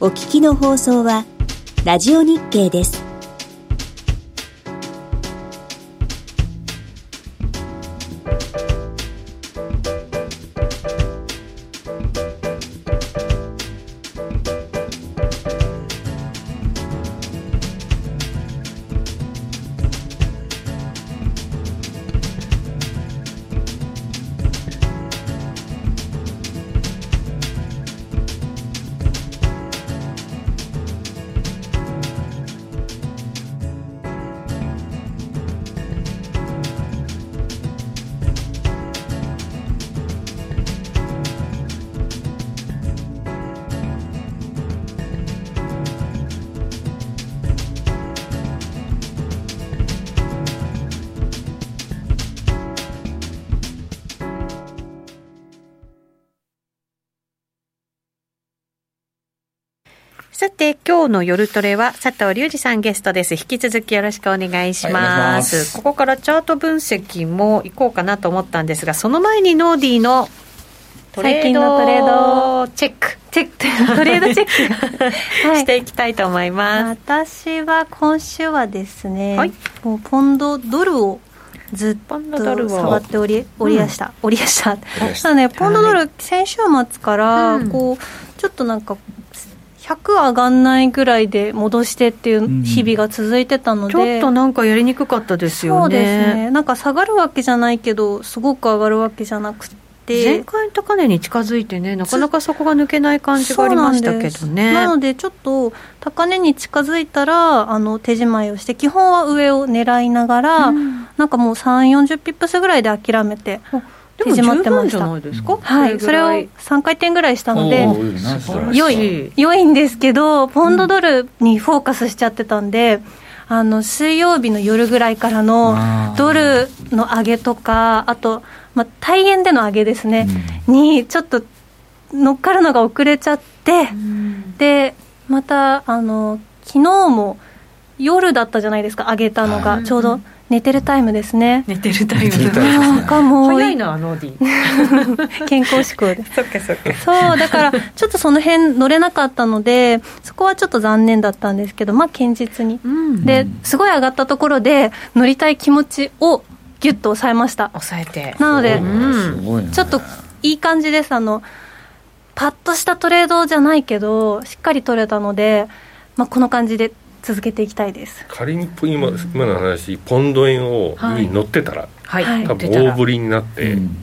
お聞きの放送はラジオ日経です。日の夜トレは佐藤隆二さんゲストです。引き続きよろしくお願いしはいお願ま。いします。すここからチャート分析も行こうかなと思ったんですが、その前にノーディーのトレード。最近のトレードチェック。チェック。トレードチェック、はい。していきたいと思います。私は今週はですね、はい。もうポンドドルをずっポンドドルを。と触っておりおりやした、おりやした。なのでポンドドル、先週末からうん。こうちょっとなんか100上がんないぐらいで戻してっていう日々が続いてたので、ちょっとなんかやりにくかったですよね。そうですねなんか下がるわけじゃないけどすごく上がるわけじゃなくて前回の高値に近づいてね、なかなかそこが抜けない感じがありましたけどね。なのでちょっと高値に近づいたらあの手仕舞いをして基本は上を狙いながら、うんなんかもう3 4 0ピップスぐらいで諦めてでも手締まってました十分じゃないですか、はい。それを3回転ぐらいしたので良い良いんですけどポンドドルにフォーカスしちゃってたんで、あの水曜日の夜ぐらいからのドルの上げとかあと、まあ、大円での上げですね、にちょっと乗っかるのが遅れちゃって、でまたあの昨日も夜だったじゃないですか上げたのが、はい。ちょうど寝てるタイムですね、寝てるタイム。なんかもう。早いな、ノーディ健康志向で。そっかそっか。そうだからちょっとその辺乗れなかったのでそこはちょっと残念だったんですけどまあ堅実に、うん。ですごい上がったところで乗りたい気持ちをギュッと抑えました。抑えて。なのでうん。すごいね。ちょっといい感じです。あのパッとしたトレードじゃないけどしっかり取れたので、まあ、この感じで続けていきたいです。仮に今今の話ポンド円をはい。に乗ってたら、はい。はい。多分大振りになって、うん。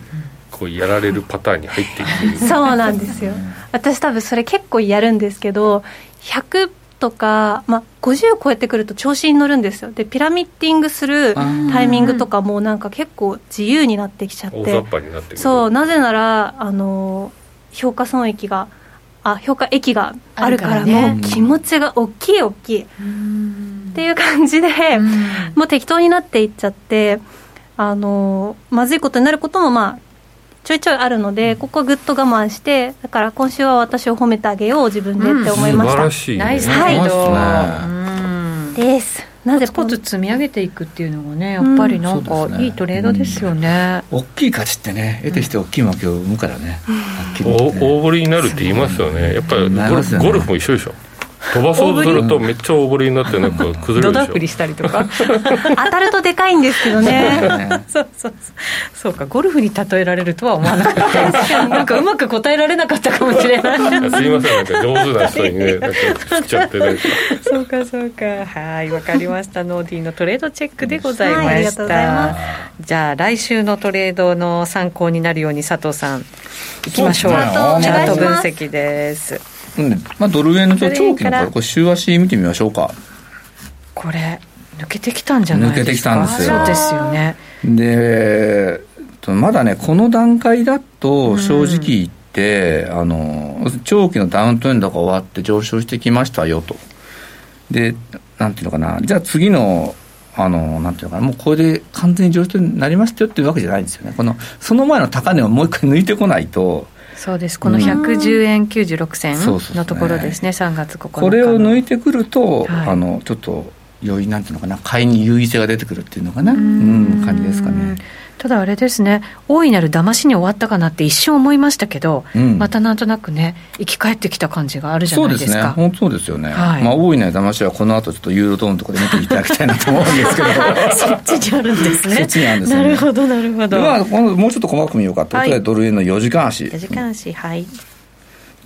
こうやられるパターンに入っていく。そうなんですよ。私多分それ結構やるんですけど100とか、まあ、50超えてくると調子に乗るんですよ。でピラミッティングするタイミングとかもなんか結構自由になってきちゃっ大雑て把になってくる。そうなぜならあの評価損益があ評価益があるからもう気持ちが大きい大きい。っていう感じで、うん。もう適当になっていっちゃってあのまずいことになることもまあちょいちょいあるのでここはぐっと我慢してだから今週は私を褒めてあげよう自分でって思いました、素晴らしい、ね、ナイスはいサイド。はいうん。ですなぜポツポツ積み上げていくっていうのがね、やっぱりなんかいいトレードですよね。大きい価値ってね得てして大きい負けを生むからね。はっきり言大ってね。大振りになるって言いますよね。やっぱりゴルフも一緒でしょ飛ばそうとするとめっちゃ大振りになってなんか崩れドるでしょ。ダフりしたりとか。当たるとでかいんですけどね。そうそうそう。そうかゴルフに例えられるとは思わなかった なんかうまく答えられなかったかもしれない。すいませんなんか上手な人にねなんか振っちゃって。ねそうかそうか。はいわかりました。ノーディーのトレードチェックでございました。じゃあ来週のトレードの参考になるように佐藤さんいきましょう。チャート分析ですまあ、ドル円の長期のこれ週足見てみましょうか。これ抜けてきたんじゃないですか？抜けてきたんですよ。そうですよね。でとまだねこの段階だと正直言って、あの長期のダウントレンドが終わって上昇してきましたよと。でなんていうのかな。じゃあ次のあのなんていうのかな。もうこれで完全に上昇になりましたよっていうわけじゃないんですよね。このその前の高値をもう一回抜いてこないとそうです。この110円96銭のところですね。3月9日これを抜いいてくると、はい。あのちょっと良いなんていうのかな買いに優位性が出てくるっていうのかな。ううんん感じですかね。ただあれですね大いなる騙しに終わったかなって一瞬思いましたけど、うん。またなんとなくね生き返ってきた感じがあるじゃそうないですか。ですね。本当そうですよね、はい。まあ大いな騙しはこの後ちょっとユーロドーンとかで見ていただきたいなと思うんですけど。そっちにあるんですね。そっちにあるんですね。なるほどなるほど、まあ、もうちょっと細かく見ようかと、はい。ドル円の4時間足。4時間足はい。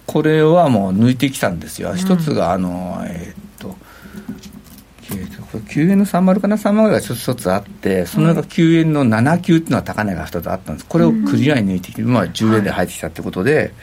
これはもう抜いてきたんですよ、一つがあのえー9円の30かな30ぐらいが一つあってその中9円の7級っていうのは高値が2つあったんです。これをクリアに抜いてきて、まあ、10円で入ってきたってことで、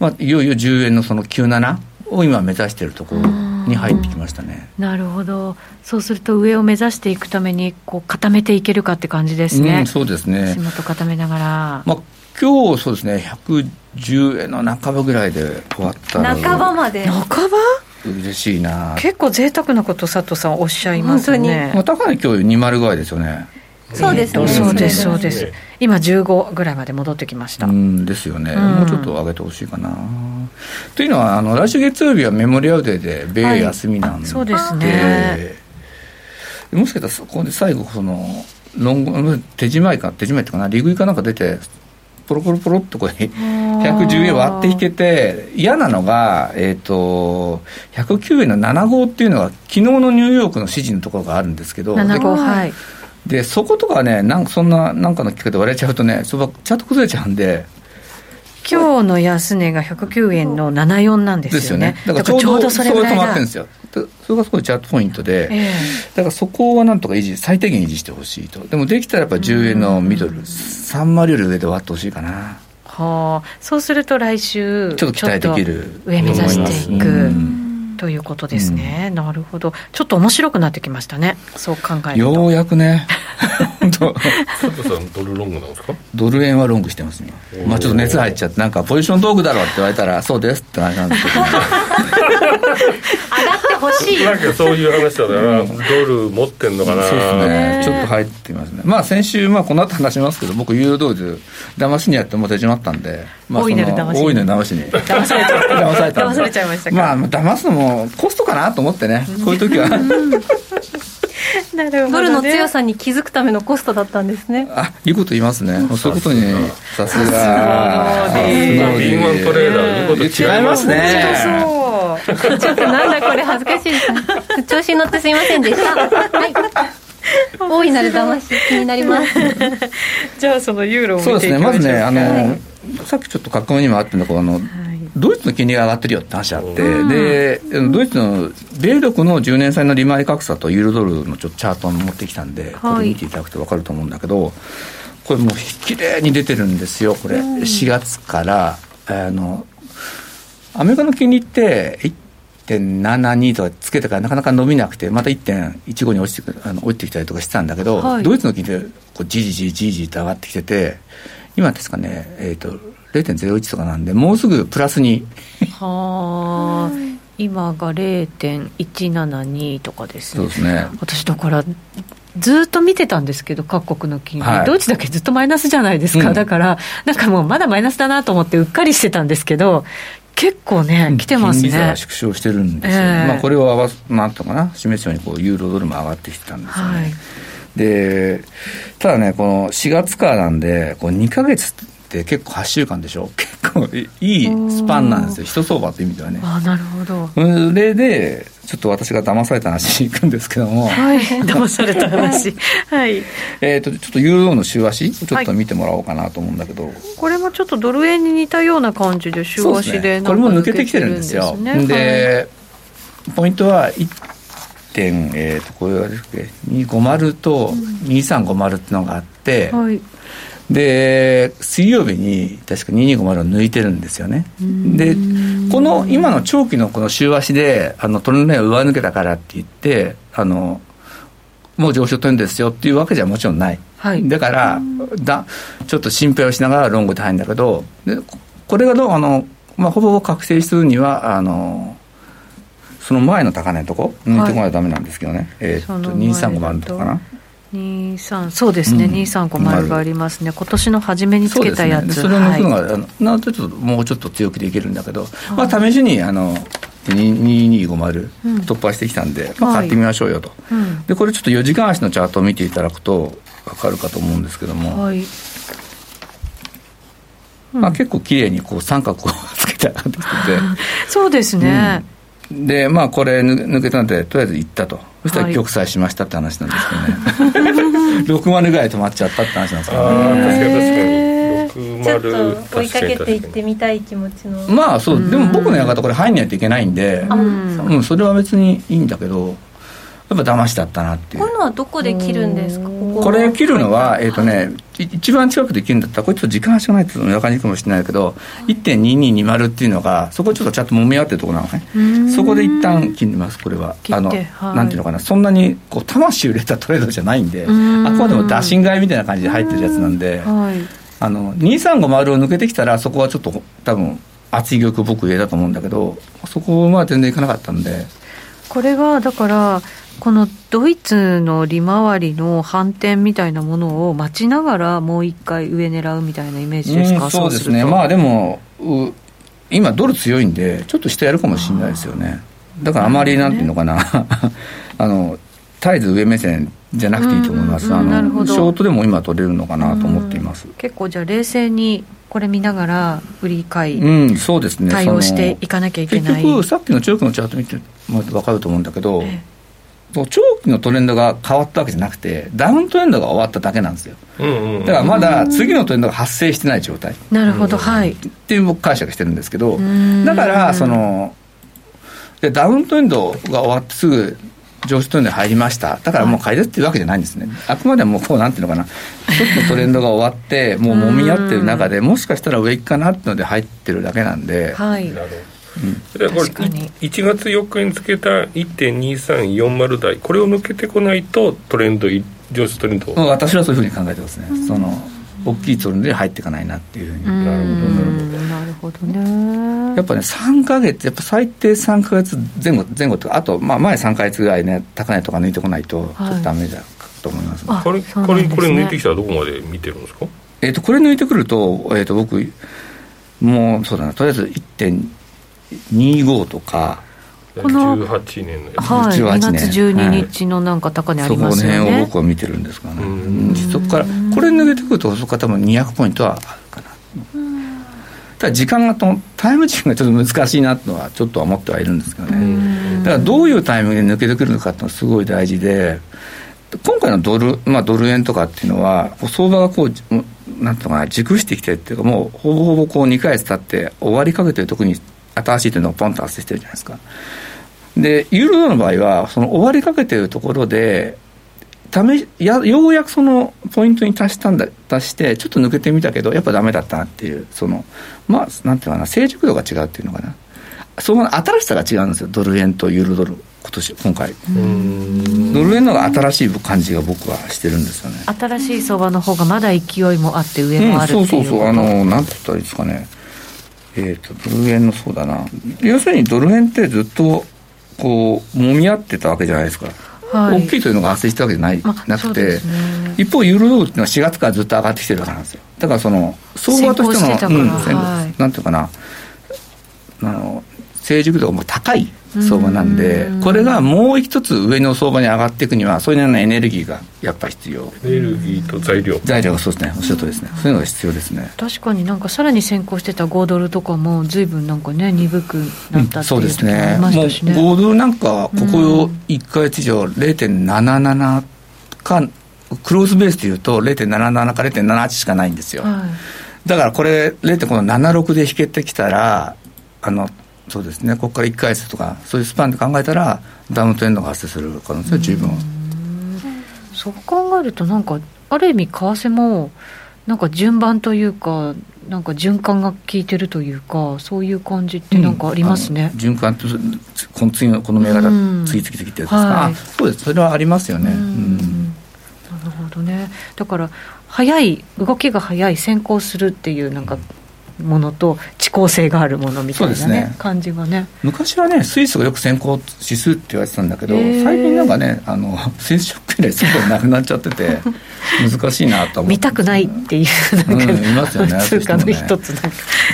まあ、いよいよ10円のその97を今目指しているところに入ってきましたね。なるほど。そうすると上を目指していくためにこう固めていけるかって感じですね、うん、そうですね。足元固めながら、まあ今日そうですね110円の半ばぐらいで終わったら半ばまで。半ば？嬉しいな。結構贅沢なこと佐藤さんおっしゃいますね。まあ、高値今日20ぐらいですよね。そうですね、えーとそうですそうです。す今15ぐらいまで戻ってきました、うんですよね、うん。もうちょっと上げてほしいかな。というのはあの来週月曜日はメモリアルデーで米休みなんで、そうですね。もしかしたらそこで最後そのロング手締まいか手締まいってかな利食いかなんか出てポロポロポロっとこれ110円割って引けて嫌なのが、えー、と109円の7号っていうのが昨日のニューヨークの指示のところがあるんですけど7号はい。でそことかねなんかそんななんかのきっかけで割れちゃうとねそばちゃんと崩れちゃうんで今日の安値が109円の74なんでですすよよねねだからちょうどそれぐらいだ。止まってるんですよ。でそれがすごいチャートポイントで、えだからそこはなんとか維持最低限維持してほしいと。でもできたらやっぱ10円のミドル30より上で終わってほしいかな。えはあ。そうすると来週ちょっと期待できる上目指していく、うん。ということですね、なるほど。ちょっと面白くなってきましたね。そう考えると。ようやくね本当佐藤さんドルロングなんですか？ドル円はロングしてます今、まあ、ちょっと熱入っちゃってなんかポジショントークだろうって言われたらそうですって話なんですけど、ね、上がってほしい。なんかそういう話だからドル持ってんのかな。そうですね。ちょっと入ってますね。まあ先週まあこの後話しますけど僕ユーロドルで騙しにやってもう手締まったんで、まあ、大いなる騙しに。大いなる騙しに。騙されちゃった。騙され騙されちゃいましたか。まあ騙すのもコストかなと思ってね。こういう時はなるほど、ね、ドルの強さに気づくためのコストだったんですね。あいいこと言いますね。そういうことにさすが。敏腕トレーダー言うこと違いますね。そう。ちょっとなんだこれ恥ずかしい。ですね調子に乗ってすいませんでした。はい。大いなる騙し気になります。じゃあそのユーロをそう見ていきましょうですね。まずねあの、はい。さっきちょっと格好にもあってんだけどあの、ドイツの金利が上がってるよって話あって、でドイツの米独の10年債の利回り格差とユーロドルのちょっとチャートを持ってきたんで、これ見ていただくと分かると思うんだけどこれもう綺麗に出てるんですよこれ、4月からあのアメリカの金利って1.72とかつけてからなかなか伸びなくてまた1.15に落ちてあの落ちてきたりとかしてたんだけど、はい。ドイツの金利こうじりじりじりじりと上がってきてて今ですかね、えー、と0.01とかなんでもうすぐプラスに。はあ。今が0.172とかですね。そうですね。私だからずっと見てたんですけど各国の金利、はい。ドイツだけずっとマイナスじゃないですか、うん。だからなんかもうまだマイナスだなと思ってうっかりしてたんですけど結構ね来てますね。金利差が縮小してるんですよ、ええ。まあ、これを合わすなんとかな。示すようにこうユーロドルも上がってきてたんですよね、はい。でただねこの4月からなんでこう2ヶ月って結構8週間でしょ？結構いいスパンなんですよ。一相場という意味ではね。あなるほど。それでちょっと私が騙された話に行くんですけども。はい。騙された話。はい。えっとちょっとユーロの週足ちょっと見てもらおうかなと思うんだけど、これもちょっとドル円に似たような感じで週そうででね。これも抜けてきてるんですよ。ね。で、ポイントは1点えっ、とこれはですね250と2350っていうのがあって、はい、はいで水曜日に確か2250を抜いてるんですよね。でこの今の長期のこの週足であのトレンドラインを上抜けたからって言ってあのもう上昇トレンドですよっていうわけじゃもちろんない、はい。だからだちょっと心配をしながらロングで入るんだけどでここれがどうあの、まあ、ほぼほぼ確定するにはあのその前の高値のとこ抜いてこないとダメなんですけどね、えーっとその前235番とかな23そうですね、うん。2350がありますね。今年の初めにつけたやつ、そね、それを抜くのはい。が、あのなんとちょっともうちょっと強気でいけるんだけど、まあ、試しにあの2250うん。突破してきたんで、まあ、はい買ってみましょうよと、うん。でこれちょっと4時間足のチャートを見ていただくと分かるかと思うんですけども、はい。まあ、結構綺麗にこう三角をつけて上がってきてて。そうですね、でまあこれ抜抜けたのでとりあえず行ったとそしたらはい。玉砕しましたって話なんですけどね、6割ぐらい止まっちゃったって話なんですけどね確かにへ確かに。ちょっ60と追いかけていってみたい気持ちの、まあそう。でも僕の館これ入んないといけないんで、うん。うん、それは別にいいんだけどやっぱ騙しだったなっていう。こういうのはどこで切るんですか？ここれ切るのは、えっ、とね、い。一番近くで切るんだったら、これちょっと時間足がないと分かりにくいかもしれないけど、1.2220っていうのが、そこちょっとちゃんと揉み合ってるところなのねうん。そこで一旦切ります、これは。あの、はい。なんていうのかな、そんなにこう魂を入れたトレードじゃないんで、あくんまでも打診買いみたいな感じで入ってるやつなんで、はい。あの、2350を抜けてきたら、そこはちょっと多分、厚い玉僕入れたと思うんだけど、そこは全然いかなかったんで、これがだからこのドイツの利回りの反転みたいなものを待ちながらもう一回上狙うみたいなイメージですか、うんそうですね、まあでも、う今、ドル強いんで、ちょっと下やるかもしれないですよね、だからあまりなんていうのかな、あの絶えず上目線じゃなくていいと思います、あのショートでも今、取れるのかなと思っています。結構じゃあ冷静にこれ見ながら売り買いうん、そうですね。対応していそかなきゃいけのない、結局、さっきの長期のチャート見てもらって分かると思うんだけど、え長期のトレンドが変わったわけじゃなくて、ダウントレンドが終わっただけなんですよ、うんうん。だからまだ次のトレンドが発生してない状態。なるほどはい。っていう僕解釈してるんですけどん。だからそのでダウントレンドが終わってすぐ上昇トレンドに入りました。だからもう買いですっていうわけじゃないんですね。あくまでもこうなんていうのかな。一つのトレンドが終わってもう揉み合ってる中でもしかしたら上行くかなっていうので入ってるだけなんで、はいなるほどでこれ確かに。1月4日につけた1.2340台。これを抜けてこないとトレンドい上昇トレンド。うん私はそういうふうに考えてますね、その大きいトレンドに入っていかないなっていうふうに、うん。なるほどなるほど。ね。やっぱね、3か月、やっぱ最低3か月前後、前後とか、あと、まあ、前3か月ぐらいね、高値とか抜いてこないと、ちょっとダメだと思います、あこれそうこれなんですね。これ抜いてきたらどこまで見てるんですか？えっ、と、これ抜いてくると、えっ、と、僕、もう、そうだな、とりあえず1.25とか、この18年のやつ。はい18 2年。月12日のなんか高値ありますよ辺をね僕は見てるんですからね。そこから、これ抜けてくると、そこから多分200ポイントはあるかな。ただ、時間がと、タイム軸がちょっと難しいなってのは、ちょっとは思ってはいるんですけどね。だからどういうタイミングで抜けてくるのかっていうのはすごい大事で、今回のドル、まあ、ドル円とかっていうのは、相場がこう、じなんていうのかな、熟してきてるっていうか、もうほぼほぼこう2ヶ月経って終わりかけてるとこに新しいというのがポンと発生してるじゃないですか。で、ユーロドルの場合は、その終わりかけてるところで、試しやようやくそのポイントに達したんだ達してちょっと抜けてみたけどやっぱダメだったなっていうそのまあなんていうのかな成熟度が違うっていうのかな。その新しさが違うんですよ。ドル円とユーロドル今年今回。うん。ドル円の方が新しい感じが僕はしてるんですよね。新しい相場の方がまだ勢いもあって上もあるっていううん、そうそうそう。あのなんて言ったらいいですかねえっ、とドル円のそうだな。要するにドル円ってずっとこう揉み合ってたわけじゃないですか、はい。大きいというのが発生したわけじゃない、まあなくて、ね。一方ユーロドルっていうのは4月からずっと上がってきてるわけなんですよ。だからその相場としてのてうんなんていうかな。あの成熟度がもう高い相場なんで、これがもう一つ上の相場に上がっていくには、そういうようなエネルギーがやっぱ必要。エネルギーと材料。材料がそうですね、おっしゃるとですね、そういうのが必要ですね。確かになんかさらに先行してた5ドルとかも、ずいぶんなんかね、鈍くなったっていう時もありましたしね。もう5ドルなんか、ここ1か月以上、0.77か、クローズベースでいうと、0.77か0.78しかないんですよ。はい、だからこれ、0.76で引けてきたら、あのそうですね、ここから1か月とか、そういうスパンで考えたら、ダウントエンドが発生する可能性は十分。そう考えると、なんか、ある意味、為替も、なんか順番というか、なんか循環が効いてるというか、そういう感じってなんかありますね。うん、循環と、この次のこの銘柄、次々々ってやつですか、はい、そうです、それはありますよね。うんなるほどね。だから、早い、動きが早い、先行するっていう、なんか、ものと遅効性があるものみたいなね、ね感じがね。昔はねスイスがよく先行指数って言われてたんだけど最近なんかねあの スイスショック以来そうなくなっちゃってて難しいなと思って。見たくないっていうなんか、うん、いますよね 通貨の一つ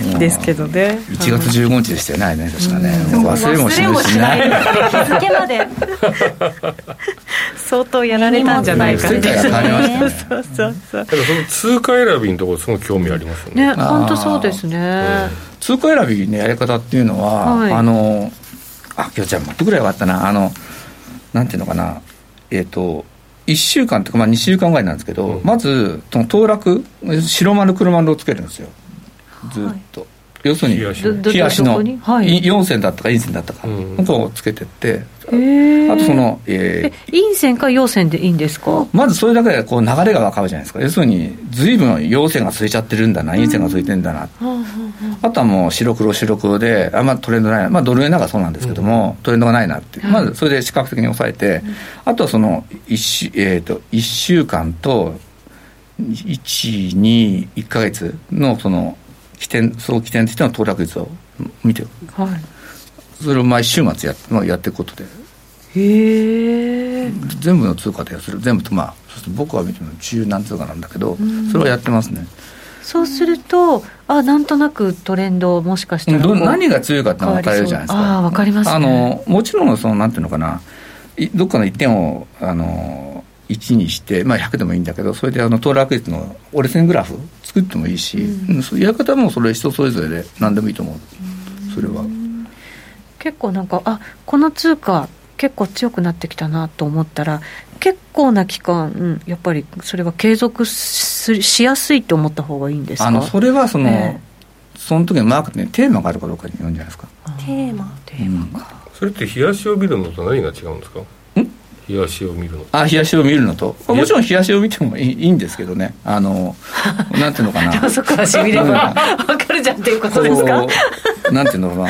なんですけどね、1月15日でしたよね確かね、忘れもしない。しない。日付まで。相当やられたんじゃないか世界が変わりましたね。そうそうそう。だからその通貨選びのところすごい興味ありますよね。ね本当そうですね、通貨選びのやり方っていうのは、はい、あのあ今日じゃあもっとぐらいはあったな。あのなんていうのかな。えっ、ー、と1週間とか、まあ、2週間ぐらいなんですけど、うん、まずその騰落白丸黒丸をつけるんですよ。ずっと、はい要するに冷やしの4線だったか陰線だったか、ここをつけてってあとその、えー、陰線か陽線でいいんですか？まずそれだけでこう流れが分かるじゃないですか。要するに随分陽線がついちゃってるんだな陰線がついてるんだな、あとはもう白黒白黒であんまトレンドないまあドル円なんかそうなんですけども、トレンドがないなって。まずそれで視覚的に抑えて、あとはその 1, 週、えーと、1週間と121か月のその起点その起点としての騰落率を見て、はい、それを毎週末や,、まあ、やっていくことで。へえ全部の通貨でそれ全部とまあ僕は見ても中何通貨なんだけど、それはやってますね。そうするとあなんとなくトレンドもしかしたら何が強いかって分かれるじゃないですか。あ分かります、ね、あのもちろんそのなんていうのかなどっかの一点をあの1にして、まあ、100でもいいんだけどそれであの騰落率の折れ線グラフ作ってもいいし、うん、そういうやり方もそれ人それぞれで何でもいいと思う、それは。結構なんかあこの通貨結構強くなってきたなと思ったら結構な期間、やっぱりそれは継続しやすいと思った方がいいんですか？あのそれはその、えー、その時のマーケットにテーマがあるかどうかによるんじゃないですか。テーマテーマか、うん、それって冷やしを見るのと何が違うんですか？冷やしを見るのあ冷やしを見るのと。もちろん冷やしを見てもいいいいんですけどね。あの なんていうのかな。そこはしみれば分かるじゃんっていうことですか？なんていうのかな。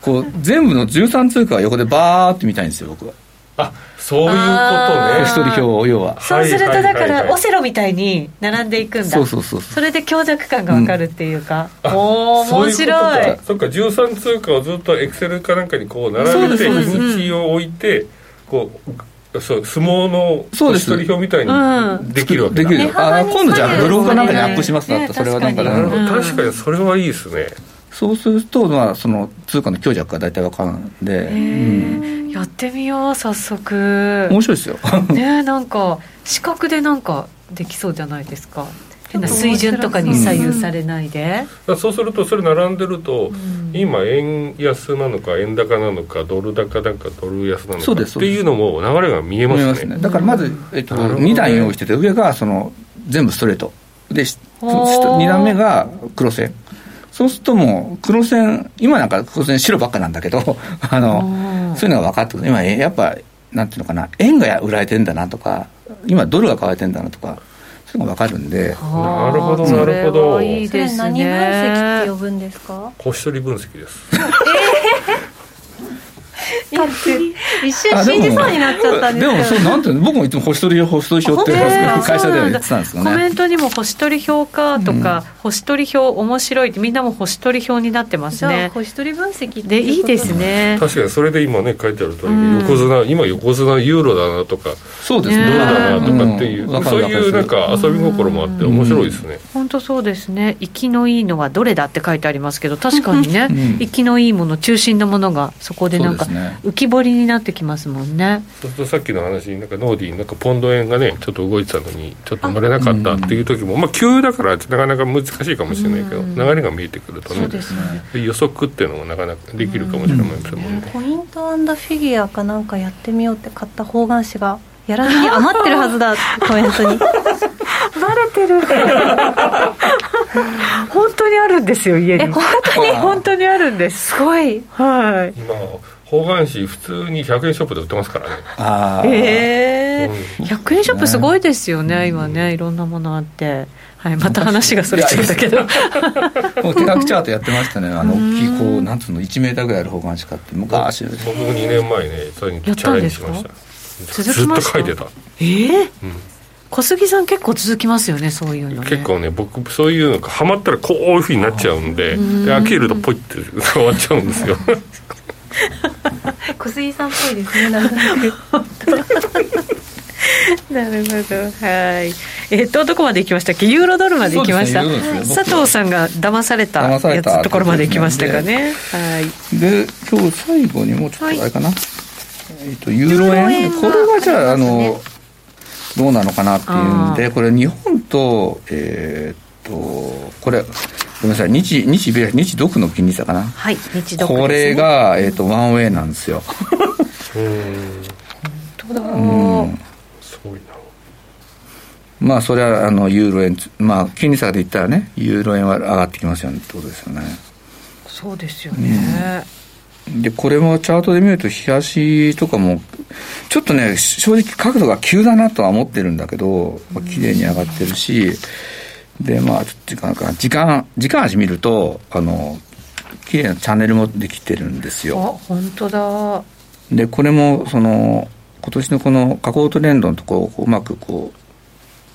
こう全部の13通貨は横でバーって見たいんですよ僕は。あそういうことね。一人表を要は。そうするとだからオセロみたいに並んでいくんだ。そうそうそうそれで強弱感が分かるっていうか、うん、おお面白い。そっか13通貨をずっとエクセルかなんかにこう並べて日にちを置いて、うんこうそう相撲の一人表みたいにできるわけだ、できる。あ今度じゃあブログかなんかにアップしますだった、それはなんかなるほど確かにそれはいいですね。そうすると、まあ、その通貨の強弱が大体分かるんで、うん、やってみよう早速。面白いですよ。ねなんか視覚でなんかできそうじゃないですか変な水準とかに左右されないで、うん、そうするとそれ並んでると、うん、今円安なのか円高なのかドル高だかドル安なのかっていうのも流れが見えますね、ね、だからまず、えっと、2段用意してて上がその全部ストレート。で2段目が黒線。そうするともう黒線今なんか黒線白ばっかなんだけど あのそういうのが分かってくる。今やっぱなんていうのかな。円が売られてんだなとか今ドルが買われてんだなとかそういうのが分かるんで。なるほどなるほど。いいですね。何分析って呼ぶんですか？コシ取り分析です。勝手に 一瞬信じそうになっちゃったんですけどでもそうなんていうの僕もいつも星取り星取り表って会社では言ってたんですよね。コメントにも星取り表かとか、うん、星取り表面白いってみんなも星取り表になってますね。星取り分析でいいですね。確かにそれで今ね書いてある通り、うん、横綱今横綱ユーロだなとかそうですね。ドルだなとかっていう、うん、そういうなんか遊び心もあって面白いですね。本当そうですね。生きのいいのはどれだって書いてありますけど確かにね、生きのいいもの中心のものがそこでなんか浮き彫りになってきますもんね。そうするとさっきの話なんかノーディーなんかポンド円がねちょっと動いてたのにちょっと乗れなかったっていう時もまあ急だからなかなか難しいかもしれないけど流れが見えてくるとね。予測っていうのもなかなかできるかもしれませんもんね。ポイントフィギュアかなんかやってみようって買った方眼紙がやらずに余ってるはずだ コメントに。バレてる。本当にあるんですよ家に。本当に？本当にあるんです。すごい。はい。今方眼紙普通に100円ショップで売ってますからね。ああええー、100円ショップすごいですよね、今ねいろんなものあって。はい、また話がそれちゃったけど。もう手書きチャートやってましたね。あの大きいこうなんつうの1メーターぐらいある方眼紙買って。昔。僕も2年前ねそれにチャレンジしました。続きました？ずっと書いてた。ええー、うん。小杉さん結構続きますよねそういうの、ね、結構ね僕そういうのがハマったらこういうふうになっちゃうんでで飽きるとポイって終わっちゃうんですよ 小杉さんっぽいですねなんとなくなるほどはい。えっとどこまで行きましたっけ？ユーロドルまで行きました、ね、佐藤さんが騙されたやつところまで行きましたかね。はい。で今日最後にもうちょっとあれかな、はい、えっとユーロ円？これはじゃああのどうなのかなっていうんでこれ日本とえー、っとこれごめんなさい。日日米日独の金利差かな。はい日独、ね、これが、えー、っとワンウェイなんですよ。うん。本当だ。うん。すごいな。まあそれはあのユーロ円まあ金利差で言ったらねユーロ円は上がってきますよね。ってことですよね。そうですよね、うん。で、これもチャートで見ると、日足とかも、ちょっとね、正直角度が急だなとは思ってるんだけど、まあ、綺麗に上がってるし、で、まあ、ちょっと時間か、時間、時間足見ると、あの、綺麗なチャンネルもできてるんですよ。あ、本当だ。で、これも、その、今年のこの下降トレンドのところをうまくこ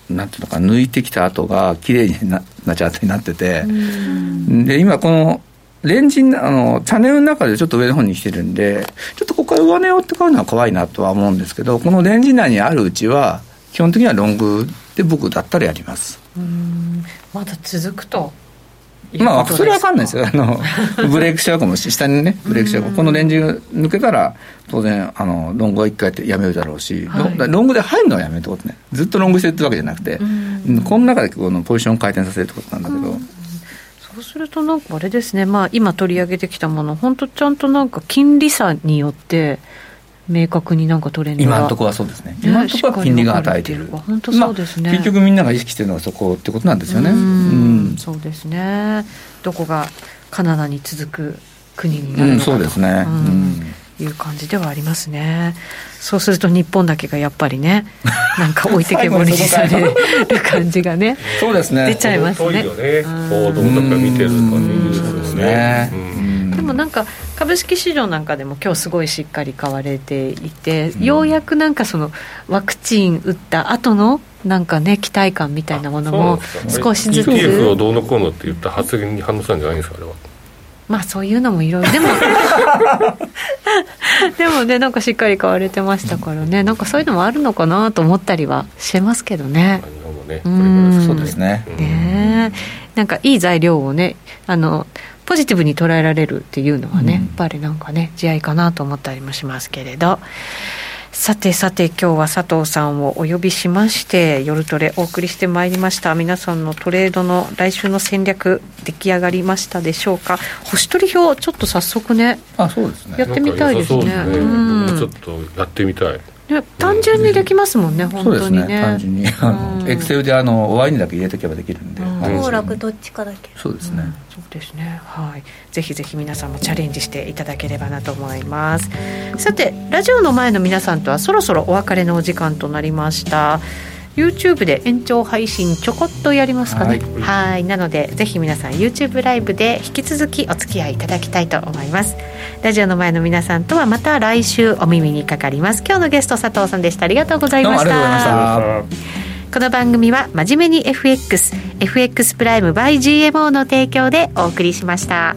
う、なんていうのか、抜いてきた後が綺麗ななチャートになってて、で、今この、レンジあの、チャンネルの中でちょっと上の方に来てるんで、ちょっとここから上値をって買うのは怖いなとは思うんですけど、このレンジ内にあるうちは、基本的にはロングで僕だったらやります。うん。まだ続くとまあ、それは分かんないですよ。あの、ブレイクしちゃうかもし下にね、ブレイクしちゃうか。も。このレンジが抜けたら、当然、あの、ロングは一回やめるだろうし、はい、ロングで入るのはやめるってことね。ずっとロングしてるってわけじゃなくて、この中でこのポジション回転させるってことなんだけど、そうするとなんかあれですね、まあ、今取り上げてきたもの、本当ちゃんとなんか金利差によって、明確になんかトレンド今のところはそうですね、今のところは金利が与えている、本当そうですね、まあ、結局みんなが意識してるのはそこってことなんですよね。うん。そうですね。どこがカナダに続く国になるのかと、うん、そうですね、うん。いう感じではありますね。そうすると日本だけがやっぱりね、なんか置いてけぼりにされる感じがね、そうですね。出ちゃいますね。報道とか見てるとね、ですね。でもなんか株式市場なんかでも今日すごいしっかり買われていて、うん、ようやくなんかそのワクチン打った後のなんかね期待感みたいなものも少しずつ。ETF をどうのこうのって言った発言に反応したんじゃないんですかあれは。まあそういうのもいろいろ。でも でもねなんかしっかり買われてましたからね。なんかそういうのもあるのかなと思ったりはしてますけどね。ねうん。そうですね。ね。なんかいい材料をねあのポジティブに捉えられるっていうのはね、やっぱりなんかね慈愛かなと思ったりもしますけれど。さてさて今日は佐藤さんをお呼びしまして夜トレお送りしてまいりました。皆さんのトレードの来週の戦略出来上がりましたでしょうか？星取り表ちょっと早速ねあそうですね。やってみたいですね、ね、うん、ちょっとやってみたい単純にできますもんね、うん、本当にね、ね、単純に。エクセルであの終わりにだけ入れとけばできるんで当落どっちかだけ。そうですね、そうですね。はい。ぜひぜひ皆さんもチャレンジしていただければなと思います。さてラジオの前の皆さんとはそろそろお別れのお時間となりました YouTube で延長配信ちょこっとやりますかね。はい。なのでぜひ皆さん YouTube ライブで引き続きお付き合いいただきたいと思います。ラジオの前の皆さんとはまた来週お耳にかかります。今日のゲスト佐藤さんでした。ありがとうございました。この番組は真面目に FXFX プライム by GMO の提供でお送りしました。